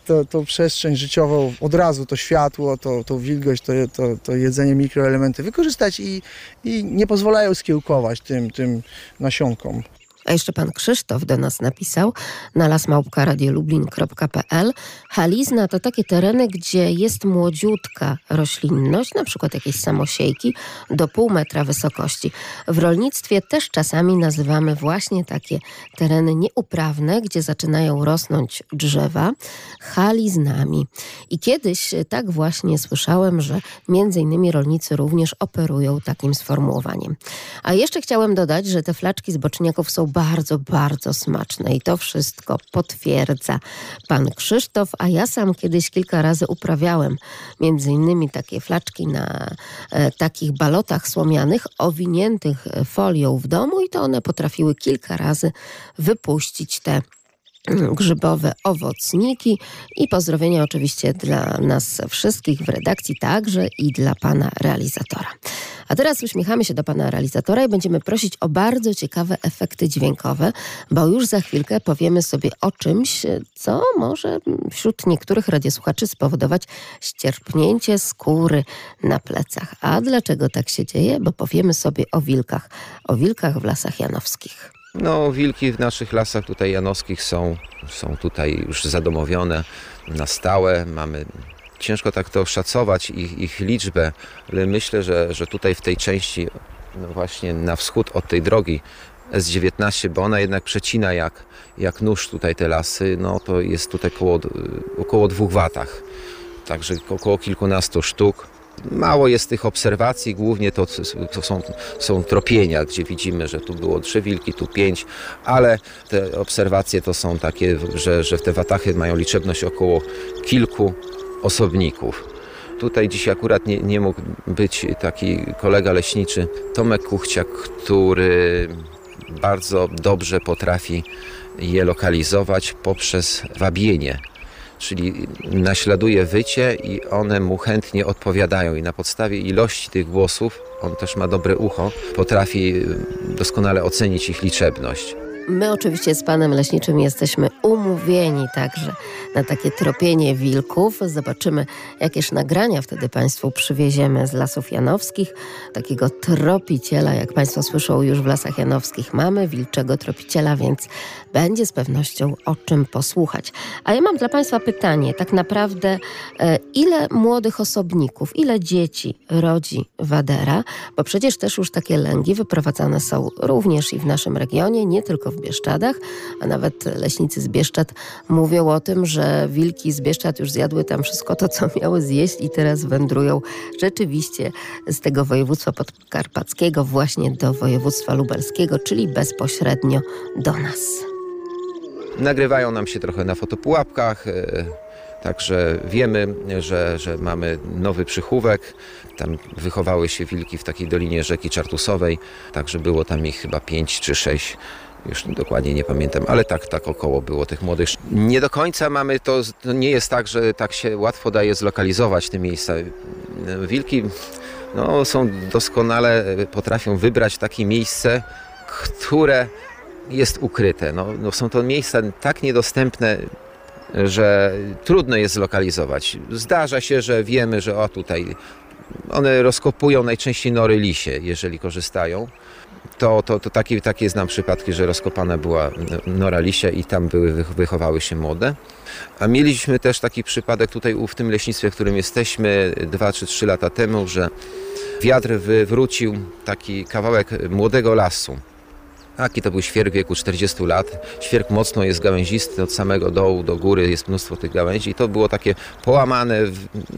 to, przestrzeń życiową, od razu to światło, to, tą wilgoć, to, to, to jedzenie, mikroelementy wykorzystać i, i nie pozwalają skiełkować tym, tym nasionkom. A jeszcze pan Krzysztof do nas napisał na lasmałpka.radiolublin.pl Halizna to takie tereny, gdzie jest młodziutka roślinność, na przykład jakieś samosiejki do pół metra wysokości. W rolnictwie też czasami nazywamy właśnie takie tereny nieuprawne, gdzie zaczynają rosnąć drzewa haliznami. I kiedyś tak właśnie słyszałem, że między innymi rolnicy również operują takim sformułowaniem. A jeszcze chciałem dodać, że te flaczki z boczniaków są bardzo, bardzo smaczne. I to wszystko potwierdza pan Krzysztof, a ja sam kiedyś kilka razy uprawiałem między innymi takie flaczki na e, takich balotach słomianych owiniętych folią w domu i to one potrafiły kilka razy wypuścić te grzybowe owocniki i pozdrowienia oczywiście dla nas wszystkich w redakcji, także i dla pana realizatora. A teraz uśmiechamy się do pana realizatora i będziemy prosić o bardzo ciekawe efekty dźwiękowe, bo już za chwilkę powiemy sobie o czymś, co może wśród niektórych radiosłuchaczy spowodować ścierpnięcie skóry na plecach. A dlaczego tak się dzieje? Bo powiemy sobie o wilkach, o wilkach w lasach janowskich. No, wilki w naszych lasach tutaj janowskich są, są tutaj już zadomowione na stałe. Mamy ciężko tak to szacować ich, ich liczbę, ale myślę, że, że tutaj w tej części no właśnie na wschód od tej drogi S19, bo ona jednak przecina jak, jak nóż tutaj te lasy, no to jest tutaj koło, około dwóch watach. Także około kilkunastu sztuk. Mało jest tych obserwacji, głównie to, są, są tropienia, gdzie widzimy, że tu było trzy wilki, tu pięć, ale te obserwacje to są takie, że, że te watachy mają liczebność około kilku osobników. Tutaj dzisiaj akurat nie, nie mógł być taki kolega leśniczy Tomek Kuchciak, który bardzo dobrze potrafi je lokalizować poprzez wabienie. Czyli naśladuje wycie i one mu chętnie odpowiadają i na podstawie ilości tych głosów, on też ma dobre ucho, potrafi doskonale ocenić ich liczebność. My oczywiście z panem leśniczym jesteśmy umówieni także na takie tropienie wilków. Zobaczymy, jakież nagrania wtedy państwu przywieziemy z lasów janowskich. Takiego tropiciela, jak państwo słyszą, już w lasach janowskich mamy, wilczego tropiciela, więc będzie z pewnością o czym posłuchać. A ja mam dla państwa pytanie, tak naprawdę e, ile młodych osobników, ile dzieci rodzi Wadera? Bo przecież też już takie lęgi wyprowadzane są również i w naszym regionie, nie tylko w Bieszczadach, a nawet leśnicy z Bieszczad mówią o tym, że wilki z Bieszczad już zjadły tam wszystko to, co miały zjeść i teraz wędrują rzeczywiście z tego województwa podkarpackiego właśnie do województwa lubelskiego, czyli bezpośrednio do nas. Nagrywają nam się trochę na fotopułapkach, e, Także wiemy, że, że mamy nowy przychówek. Tam wychowały się wilki w takiej dolinie rzeki Czartusowej, także było tam ich chyba pięć czy sześć już dokładnie nie pamiętam, ale tak, tak około było tych młodych. Nie do końca mamy to, to nie jest tak, że tak się łatwo daje zlokalizować te miejsca. Wilki no, są doskonale, potrafią wybrać takie miejsce, które jest ukryte. No, no są to miejsca tak niedostępne, że trudno jest zlokalizować. Zdarza się, że wiemy, że o tutaj one rozkopują najczęściej nory lisie, jeżeli korzystają to, to, to takie, takie znam przypadki, że rozkopana była nora lisia i tam były, wychowały się młode. A mieliśmy też taki przypadek tutaj w tym leśnictwie, w którym jesteśmy dwa czy trzy lata temu, że wiatr wywrócił taki kawałek młodego lasu. Taki to był świerk wieku 40 lat. Świerk mocno jest gałęzisty od samego dołu do góry, jest mnóstwo tych gałęzi i to było takie połamane.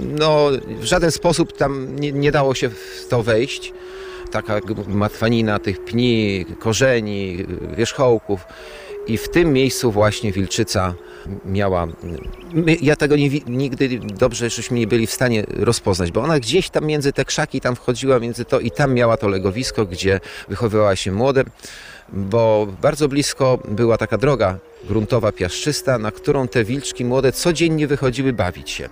No, w żaden sposób tam nie, nie dało się w to wejść taka matwanina tych pni, korzeni, wierzchołków. I w tym miejscu właśnie wilczyca miała. My, ja tego nie, nigdy dobrze żeśmy nie byli w stanie rozpoznać, bo ona gdzieś tam między te krzaki tam wchodziła między to i tam miała to legowisko, gdzie wychowywała się młode, bo bardzo blisko była taka droga gruntowa, piaszczysta, na którą te wilczki młode codziennie wychodziły bawić się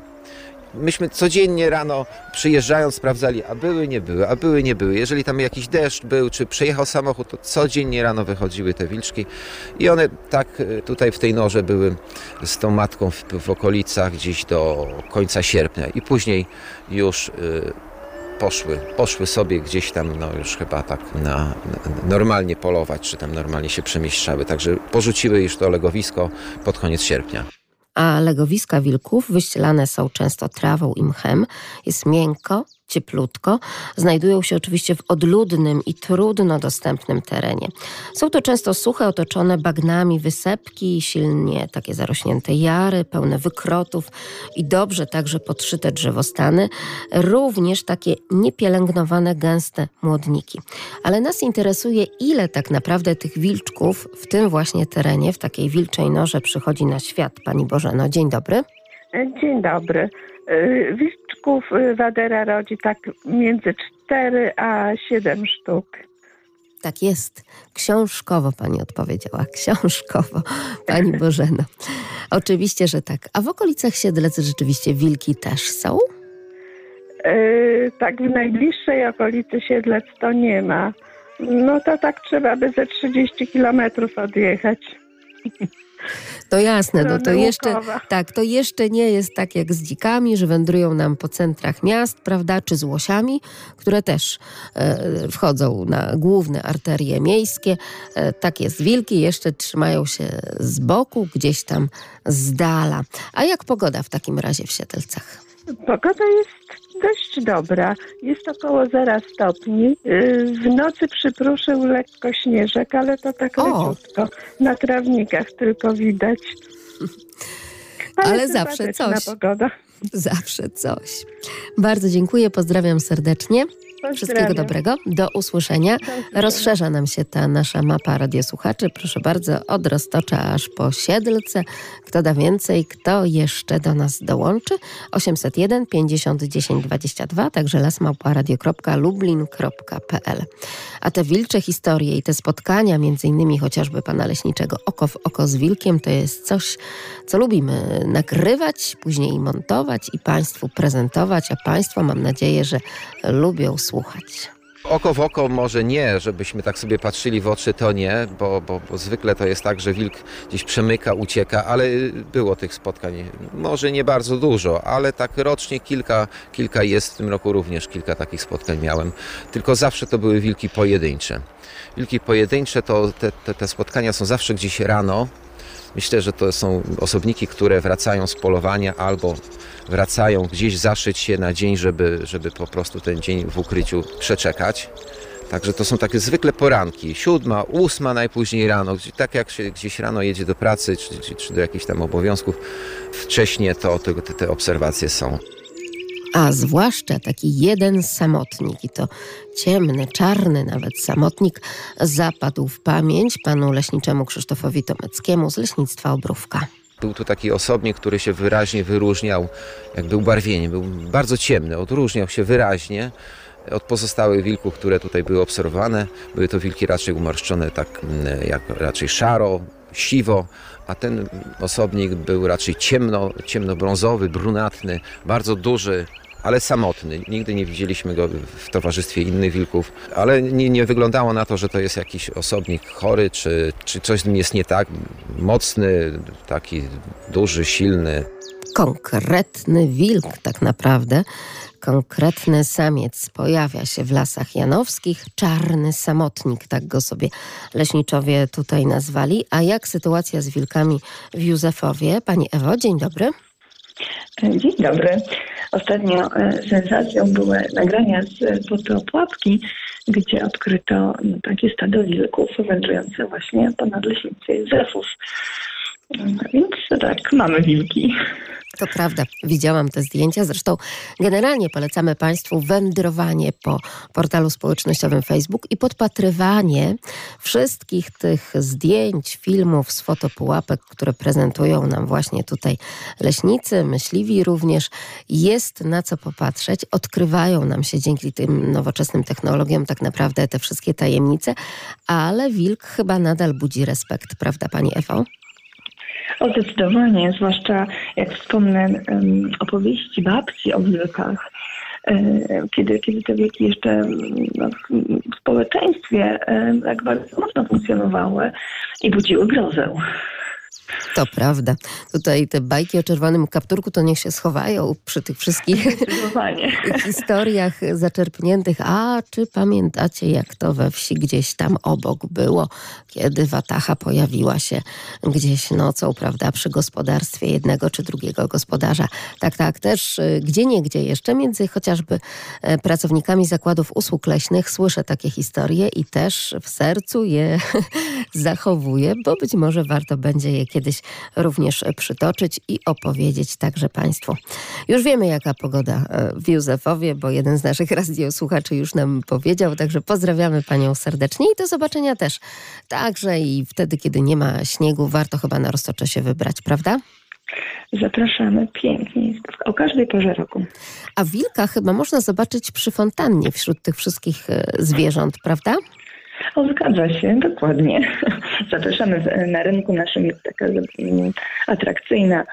myśmy codziennie rano przyjeżdżając sprawdzali, a były, nie były, a były, nie były. Jeżeli tam jakiś deszcz był, czy przejechał samochód, to codziennie rano wychodziły te wilczki i one tak e, tutaj w tej norze były z tą matką w, w okolicach gdzieś do końca sierpnia i później już y, poszły, poszły sobie gdzieś tam, no już chyba tak na, na, normalnie polować, czy tam normalnie się przemieszczały. Także porzuciły już to legowisko pod koniec sierpnia a legowiska wilków wyścielane są często trawą i mchem. Jest miękko, cieplutko, znajdują się oczywiście w odludnym i trudno dostępnym terenie. Są to często suche, otoczone bagnami wysepki, silnie takie zarośnięte jary, pełne wykrotów i dobrze także podszyte drzewostany, również takie niepielęgnowane, gęste młodniki. Ale nas interesuje, ile tak naprawdę tych wilczków w tym właśnie terenie, w takiej wilczej norze przychodzi na świat. Pani Bożeno, dzień dobry. Dzień dobry. Y, wilczków y, Wadera rodzi tak między 4 a 7 sztuk. Tak jest. Książkowo pani odpowiedziała. Książkowo, pani Bożena. Oczywiście, że tak. A w okolicach Siedlec rzeczywiście wilki też są? Yy, tak, w najbliższej okolicy Siedlec to nie ma. No to tak trzeba by ze 30 kilometrów odjechać. <laughs> To jasne, no to jeszcze, tak, to jeszcze nie jest tak jak z dzikami, że wędrują nam po centrach miast, prawda, czy z łosiami, które też e, wchodzą na główne arterie miejskie. E, tak jest, wilki jeszcze trzymają się z boku, gdzieś tam z dala. A jak pogoda w takim razie w Siedlcach? Pogoda jest dość dobra. Jest około 0 stopni. Yy, W nocy przypruszył lekko śnieżek, ale to tak O. leciutko. Na trawnikach tylko widać. <laughs> Ale zawsze sympatyczna coś. pogoda. Zawsze coś. Bardzo dziękuję, pozdrawiam serdecznie. Wszystkiego dobrego. Do usłyszenia. Rozszerza nam się ta nasza mapa radiosłuchaczy. Proszę bardzo, od Roztocza aż po Siedlce. Kto da więcej, kto jeszcze do nas dołączy? 801 50 10 22, także lasmałparadio.lublin.pl A te wilcze historie i te spotkania, między innymi chociażby pana leśniczego oko w oko z wilkiem, to jest coś, co lubimy nagrywać, później montować i państwu prezentować, a państwo mam nadzieję, że lubią słuchać. Oko w oko może nie, żebyśmy tak sobie patrzyli w oczy, to nie, bo, bo, bo zwykle to jest tak, że wilk gdzieś przemyka, ucieka, ale było tych spotkań. Może nie bardzo dużo, ale tak rocznie kilka, kilka jest. W tym roku również kilka takich spotkań miałem. Tylko zawsze to były wilki pojedyncze. Wilki pojedyncze to te, te, te spotkania są zawsze gdzieś rano. Myślę, że to są osobniki, które wracają z polowania albo wracają gdzieś zaszyć się na dzień, żeby, żeby po prostu ten dzień w ukryciu przeczekać. Także to są takie zwykle poranki, siódma, ósma najpóźniej rano, tak jak się gdzieś rano jedzie do pracy czy, czy, czy do jakichś tam obowiązków, wcześniej to, to te, te obserwacje są. A zwłaszcza taki jeden samotnik, i to ciemny, czarny nawet samotnik, zapadł w pamięć panu leśniczemu Krzysztofowi Tomeckiemu z leśnictwa Obrówka. Był tu taki osobnik, który się wyraźnie wyróżniał, jakby ubarwieniem, był bardzo ciemny, odróżniał się wyraźnie od pozostałych wilków, które tutaj były obserwowane. Były to wilki raczej umarszczone tak mm, jak raczej szaro, siwo, a ten osobnik był raczej ciemno, ciemnobrązowy, brunatny, bardzo duży, ale samotny. Nigdy nie widzieliśmy go w towarzystwie innych wilków, ale nie, nie wyglądało na to, że to jest jakiś osobnik chory, czy, czy coś z nim jest nie tak. Mocny, taki duży, silny. Konkretny wilk, tak naprawdę. Konkretny samiec pojawia się w lasach janowskich. Czarny samotnik, tak go sobie leśniczowie tutaj nazwali. A jak sytuacja z wilkami w Józefowie? Pani Ewo, dzień dobry. Dzień dobry. Ostatnio e, sensacją były nagrania z fotopułapki, gdzie odkryto no, takie stado wilków wędrujące właśnie ponad leśnicę Józefów. No, Więc tak, mamy wilki. To prawda, widziałam te zdjęcia. Zresztą generalnie polecamy Państwu wędrowanie po portalu społecznościowym Facebook i podpatrywanie wszystkich tych zdjęć, filmów z fotopułapek, które prezentują nam właśnie tutaj leśnicy, myśliwi również. Jest na co popatrzeć. Odkrywają nam się dzięki tym nowoczesnym technologiom tak naprawdę te wszystkie tajemnice, ale wilk chyba nadal budzi respekt, prawda Pani Ewo? O zdecydowanie, zwłaszcza jak wspomnę em, opowieści babci o wilkach, e, kiedy, kiedy te wilki jeszcze no, w- społeczeństwie tak bardzo mocno funkcjonowały i budziły grozę. To prawda. Tutaj te bajki o czerwonym kapturku to niech się schowają przy tych wszystkich <laughs> historiach zaczerpniętych. A czy pamiętacie, jak to we wsi gdzieś tam obok było, kiedy watacha pojawiła się gdzieś nocą, prawda, przy gospodarstwie jednego czy drugiego gospodarza. Tak, tak, też y, gdzie niegdzie jeszcze między chociażby e, pracownikami zakładów usług leśnych słyszę takie historie i też w sercu je <laughs> zachowuję, bo być może warto będzie je kiedyś również przytoczyć i opowiedzieć także Państwu. Już wiemy, jaka pogoda e, w Józefowie, bo jeden z naszych radiosłuchaczy już nam powiedział, także pozdrawiamy Panią serdecznie i do zobaczenia też. Także i wtedy, kiedy nie ma śniegu, warto chyba na roztocze się wybrać, prawda? Zapraszamy pięknie, o każdej porze roku. A wilka chyba można zobaczyć przy fontannie wśród tych wszystkich e, zwierząt, prawda? O, zgadza się, dokładnie. <laughs> Zapraszamy na rynku naszym jest taka mm, atrakcyjna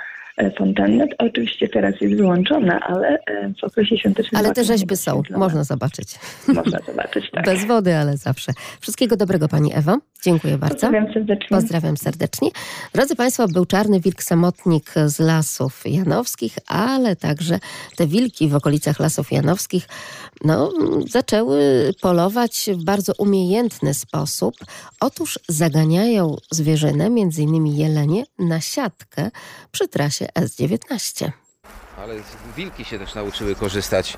fontannę. To Oczywiście teraz jest wyłączona, ale e, w okresie świątecznym... Ale te rzeźby są, można zobaczyć. <laughs> Można zobaczyć, tak. Bez wody, ale zawsze. Wszystkiego dobrego Pani Ewo. Dziękuję bardzo. Pozdrawiam serdecznie. Pozdrawiam serdecznie. Drodzy Państwo, był czarny wilk samotnik z lasów janowskich, ale także te wilki w okolicach lasów janowskich no, zaczęły polować w bardzo umiejętny sposób. Otóż zaganiają zwierzynę, między innymi jelenie, na siatkę przy trasie S19. Ale wilki się też nauczyły korzystać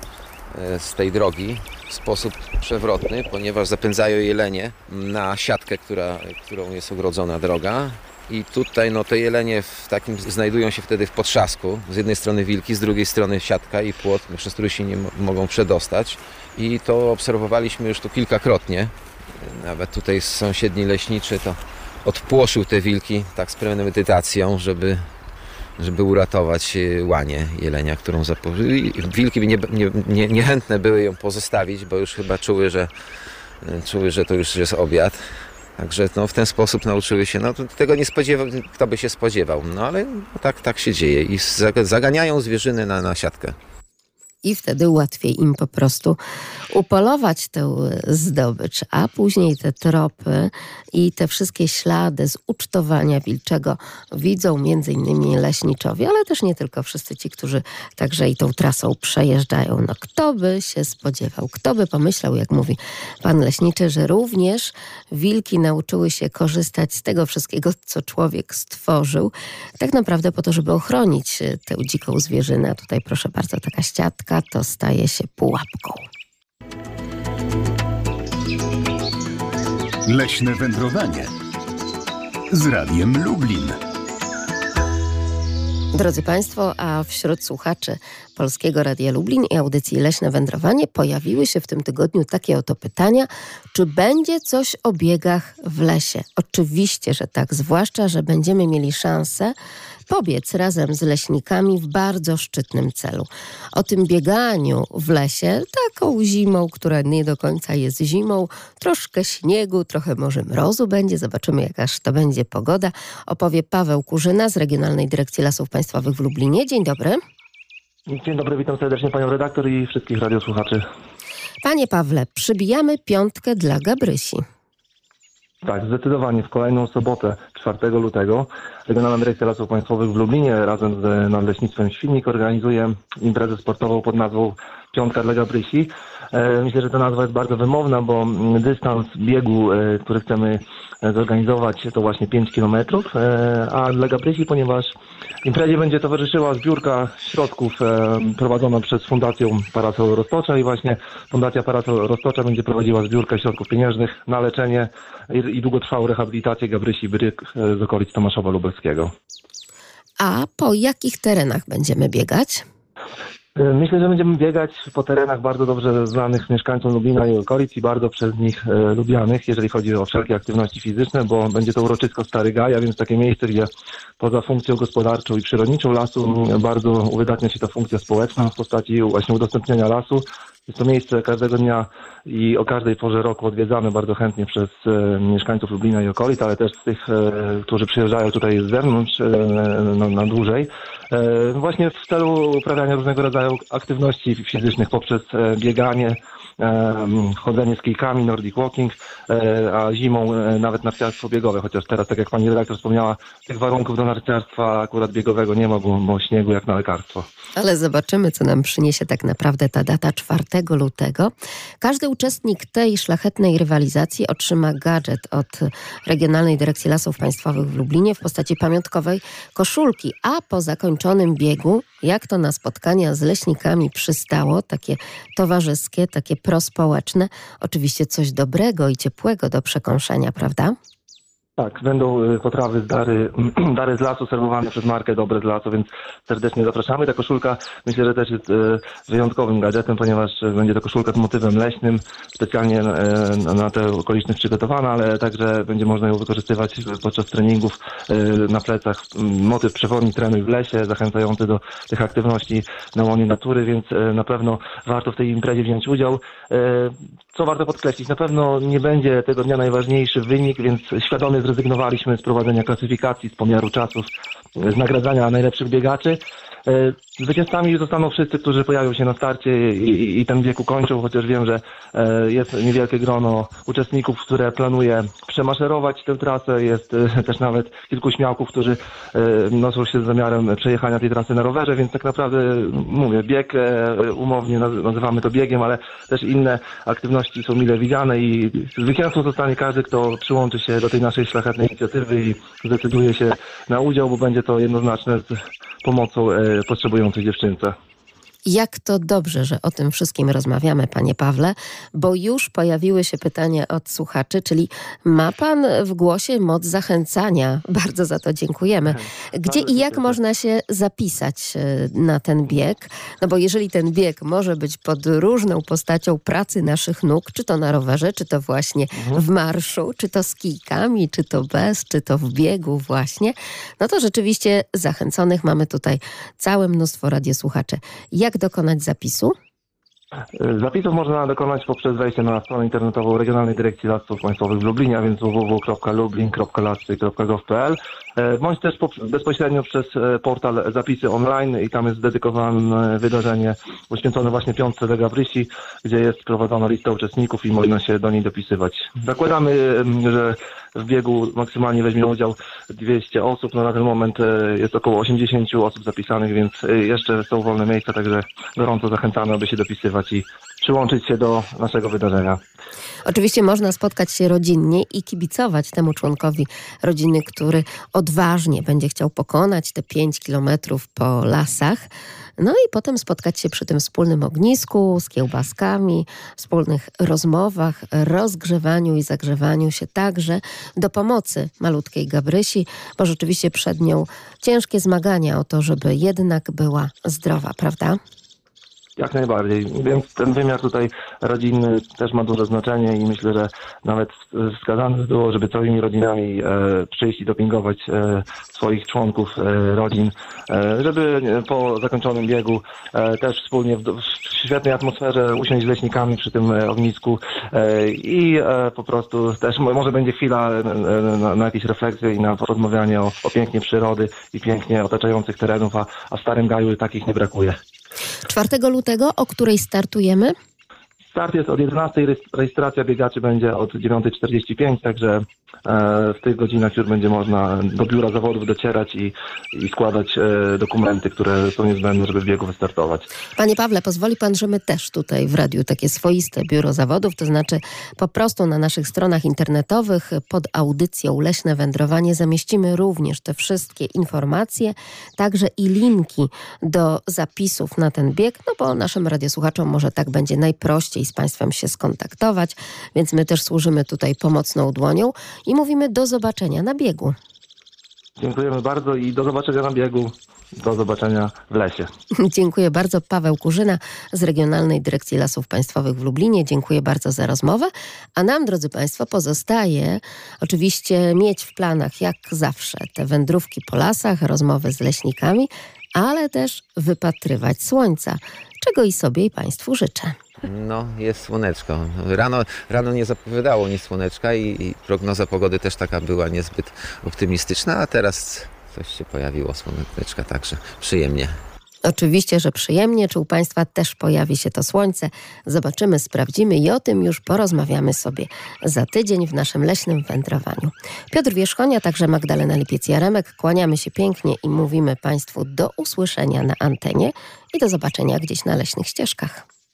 e, z tej drogi w sposób przewrotny, ponieważ zapędzają jelenie na siatkę, która, którą jest ogrodzona droga. I tutaj no, te jelenie w takim, znajdują się wtedy w potrzasku. Z jednej strony wilki, z drugiej strony siatka i płot, przez który się nie mo- mogą przedostać. I to obserwowaliśmy już tu kilkakrotnie. Nawet tutaj sąsiedni leśniczy to odpłoszył te wilki tak z premedytacją, żeby żeby uratować e, łanię jelenia, którą zapożyli. Wilki nie, nie, nie, niechętne były ją pozostawić, bo już chyba czuły, że, e, czuły, że to już jest obiad. Także no, w ten sposób nauczyły się, no tego nie spodziewał, kto by się spodziewał, no ale tak, tak się dzieje i zaga- zaganiają zwierzyny na, na siatkę. I wtedy łatwiej im po prostu upolować tę zdobycz, a później te tropy i te wszystkie ślady z ucztowania wilczego widzą między innymi leśniczowie, ale też nie tylko wszyscy ci, którzy także i tą trasą przejeżdżają. No kto by się spodziewał, kto by pomyślał, jak mówi pan leśniczy, że również wilki nauczyły się korzystać z tego wszystkiego, co człowiek stworzył, tak naprawdę po to, żeby ochronić tę dziką zwierzynę. Tutaj proszę bardzo, taka ściatka to staje się pułapką. Leśne wędrowanie z Radiem Lublin. Drodzy Państwo, a wśród słuchaczy Polskiego Radia Lublin i audycji Leśne Wędrowanie pojawiły się w tym tygodniu takie oto pytania, czy będzie coś o biegach w lesie? Oczywiście, że tak, zwłaszcza, że będziemy mieli szansę pobiec razem z leśnikami w bardzo szczytnym celu. O tym bieganiu w lesie, taką zimą, która nie do końca jest zimą, troszkę śniegu, trochę może mrozu będzie, zobaczymy jakaż to będzie pogoda, opowie Paweł Kurzyna z Regionalnej Dyrekcji Lasów Państwowych w Lublinie. Dzień dobry. Dzień dobry, witam serdecznie panią redaktor i wszystkich radiosłuchaczy. Panie Pawle, przybijamy piątkę dla Gabrysi. Tak, zdecydowanie w kolejną sobotę, 4 lutego, Regionalna Dyrekcja Lasów Państwowych w Lublinie razem z Nadleśnictwem Świnnik organizuje imprezę sportową pod nazwą Piątka dla Gabrysi. E, Myślę, że ta nazwa jest bardzo wymowna, bo mm, dystans biegu, e, który chcemy e, zorganizować, to właśnie 5 km, a dla Gabrysi, ponieważ imprezie będzie towarzyszyła zbiórka środków prowadzona przez Fundację Parasol Roztocza i właśnie Fundacja Parasol Roztocza będzie prowadziła zbiórkę środków pieniężnych na leczenie i, długotrwałą rehabilitację Gabrysi Bryk z okolic Tomaszowa Lubelskiego. A po jakich terenach będziemy biegać? E, Myślę, że będziemy biegać po terenach bardzo dobrze znanych mieszkańcom Lublina i okolic i bardzo przez nich e, lubianych, jeżeli chodzi o wszelkie aktywności fizyczne, bo będzie to uroczysko Stary Gaj, a więc takie miejsce, gdzie poza funkcją gospodarczą i przyrodniczą lasu bardzo uwydatnia się ta funkcja społeczna w postaci właśnie udostępniania lasu. Jest to miejsce każdego dnia i o każdej porze roku odwiedzane bardzo chętnie przez e, mieszkańców Lublina i okolic, ale też tych, e, którzy przyjeżdżają tutaj z zewnątrz e, na, dłużej. Właśnie w celu uprawiania różnego rodzaju aktywności fizycznych poprzez bieganie, chodzenie z kijkami, nordic walking, e, a zimą e, nawet narciarstwo biegowe, chociaż teraz, tak jak pani redaktor wspomniała, tych warunków do narciarstwa akurat biegowego nie ma, bo, bo śniegu jak na lekarstwo. Ale zobaczymy, co nam przyniesie tak naprawdę ta data 4 lutego. Każdy uczestnik tej szlachetnej rywalizacji otrzyma gadżet od Regionalnej Dyrekcji Lasów Państwowych w Lublinie w postaci pamiątkowej koszulki, a po zakończonym biegu, jak to na spotkania z leśnikami przystało, takie towarzyskie, takie prospołeczne, oczywiście coś dobrego i ciepłego do przekąszenia, prawda? Tak, będą y, potrawy z dary, <clears throat> dary z lasu serwowane przez markę Dobre z lasu, więc serdecznie zapraszamy. Ta koszulka myślę, że też jest y, wyjątkowym gadżetem, ponieważ y, będzie to koszulka z motywem leśnym, specjalnie na tę okoliczność przygotowana, ale także będzie można ją wykorzystywać podczas treningów na plecach. M, Motyw przewodni trenuj w lesie, zachęcający do tych aktywności na łonie natury, więc na pewno warto w tej imprezie wziąć udział. Co warto podkreślić, na pewno nie będzie tego dnia najważniejszy wynik, więc świadomy zrezygnowaliśmy z prowadzenia klasyfikacji, z pomiaru czasów, z nagradzania najlepszych biegaczy. E, Zwycięzcami zostaną wszyscy, którzy pojawią się na starcie i, i, ten bieg ukończą, chociaż wiem, że e, jest niewielkie grono uczestników, które planuje przemaszerować tę trasę. Jest e, też nawet kilku śmiałków, którzy noszą się z zamiarem przejechania tej trasy na rowerze, więc tak naprawdę mówię, bieg umownie naz- nazywamy to biegiem, ale też inne aktywności są mile widziane i zwycięzcą zostanie każdy, kto przyłączy się do tej naszej szlachetnej inicjatywy i zdecyduje się na udział, bo będzie to jednoznaczne z pomocą potrzebującej dziewczynce. Jak to dobrze, że o tym wszystkim rozmawiamy, panie Pawle, bo już pojawiły się pytania od słuchaczy, czyli ma pan w głosie moc zachęcania. Bardzo za to dziękujemy. Gdzie i jak można się zapisać e, na ten bieg? No bo jeżeli ten bieg może być pod różną postacią pracy naszych nóg, czy to na rowerze, czy to właśnie w marszu, czy to z kijkami, czy to bez, czy to w biegu właśnie, no to rzeczywiście zachęconych mamy tutaj całe mnóstwo radiosłuchaczy. Jak dokonać zapisu? Zapisów można dokonać poprzez wejście na stronę internetową Regionalnej Dyrekcji Lasów Państwowych w Lublinie, a więc www.lublin.lasy.gov.pl e, bądź też bezpośrednio przez e, portal Zapisy Online i tam jest zdedykowane wydarzenie poświęcone właśnie piątce de Gabrysi, gdzie jest prowadzona lista uczestników i można się do niej dopisywać. Zakładamy, że w biegu maksymalnie weźmie udział 200 osób, no na ten moment e, jest około 80 osób zapisanych, więc e, jeszcze są wolne miejsca, także gorąco zachęcamy, aby się dopisywać i przyłączyć się do naszego wydarzenia. Oczywiście można spotkać się rodzinnie i kibicować temu członkowi rodziny, który odważnie będzie chciał pokonać te 5 kilometrów po lasach. No i potem spotkać się przy tym wspólnym ognisku z kiełbaskami, wspólnych rozmowach, rozgrzewaniu i zagrzewaniu się także do pomocy malutkiej Gabrysi, bo rzeczywiście przed nią ciężkie zmagania o to, żeby jednak była zdrowa, prawda? Jak najbardziej. Więc ten wymiar tutaj rodzinny też ma duże znaczenie i myślę, że nawet wskazane było, żeby całymi rodzinami e, przyjść i dopingować e, swoich członków e, rodzin, żeby po zakończonym biegu też wspólnie w, świetnej atmosferze usiąść z leśnikami przy tym ognisku i po prostu też mo- może będzie chwila na, jakieś refleksje i na porozmawianie o, o pięknie przyrody i pięknie otaczających terenów, a, a w Starym Gaju takich nie brakuje. 4 lutego, o której startujemy? Start jest od 11, rejestr- rejestracja biegaczy będzie od 9.45, także w tych godzinach już będzie można do biura zawodów docierać i, i składać e, dokumenty, które są niezbędne, żeby w biegu wystartować. Panie Pawle, pozwoli pan, że my też tutaj w radiu takie swoiste biuro zawodów, to znaczy po prostu na naszych stronach internetowych pod audycją Leśne Wędrowanie zamieścimy również te wszystkie informacje, także i linki do zapisów na ten bieg, no bo naszym radiosłuchaczom może tak będzie najprościej z państwem się skontaktować, więc my też służymy tutaj pomocną dłonią i mówimy do zobaczenia na biegu. Dziękujemy bardzo i do zobaczenia na biegu, do zobaczenia w lesie. <laughs> Dziękuję bardzo. Paweł Kurzyna z Regionalnej Dyrekcji Lasów Państwowych w Lublinie. Dziękuję bardzo za rozmowę. A nam, drodzy Państwo, pozostaje oczywiście mieć w planach, jak zawsze, te wędrówki po lasach, rozmowy z leśnikami, ale też wypatrywać słońca, czego i sobie i Państwu życzę. No, jest słoneczko. Rano, rano nie zapowiadało nic słoneczka i, i prognoza pogody też taka była niezbyt optymistyczna, a teraz coś się pojawiło słoneczka, także przyjemnie. Oczywiście, że przyjemnie, czy u Państwa też pojawi się to słońce. Zobaczymy, sprawdzimy i o tym już porozmawiamy sobie za tydzień w naszym leśnym wędrowaniu. Piotr Wierzchonia, także Magdalena Lipiec-Jaremek. Kłaniamy się pięknie i mówimy Państwu do usłyszenia na antenie i do zobaczenia gdzieś na leśnych ścieżkach.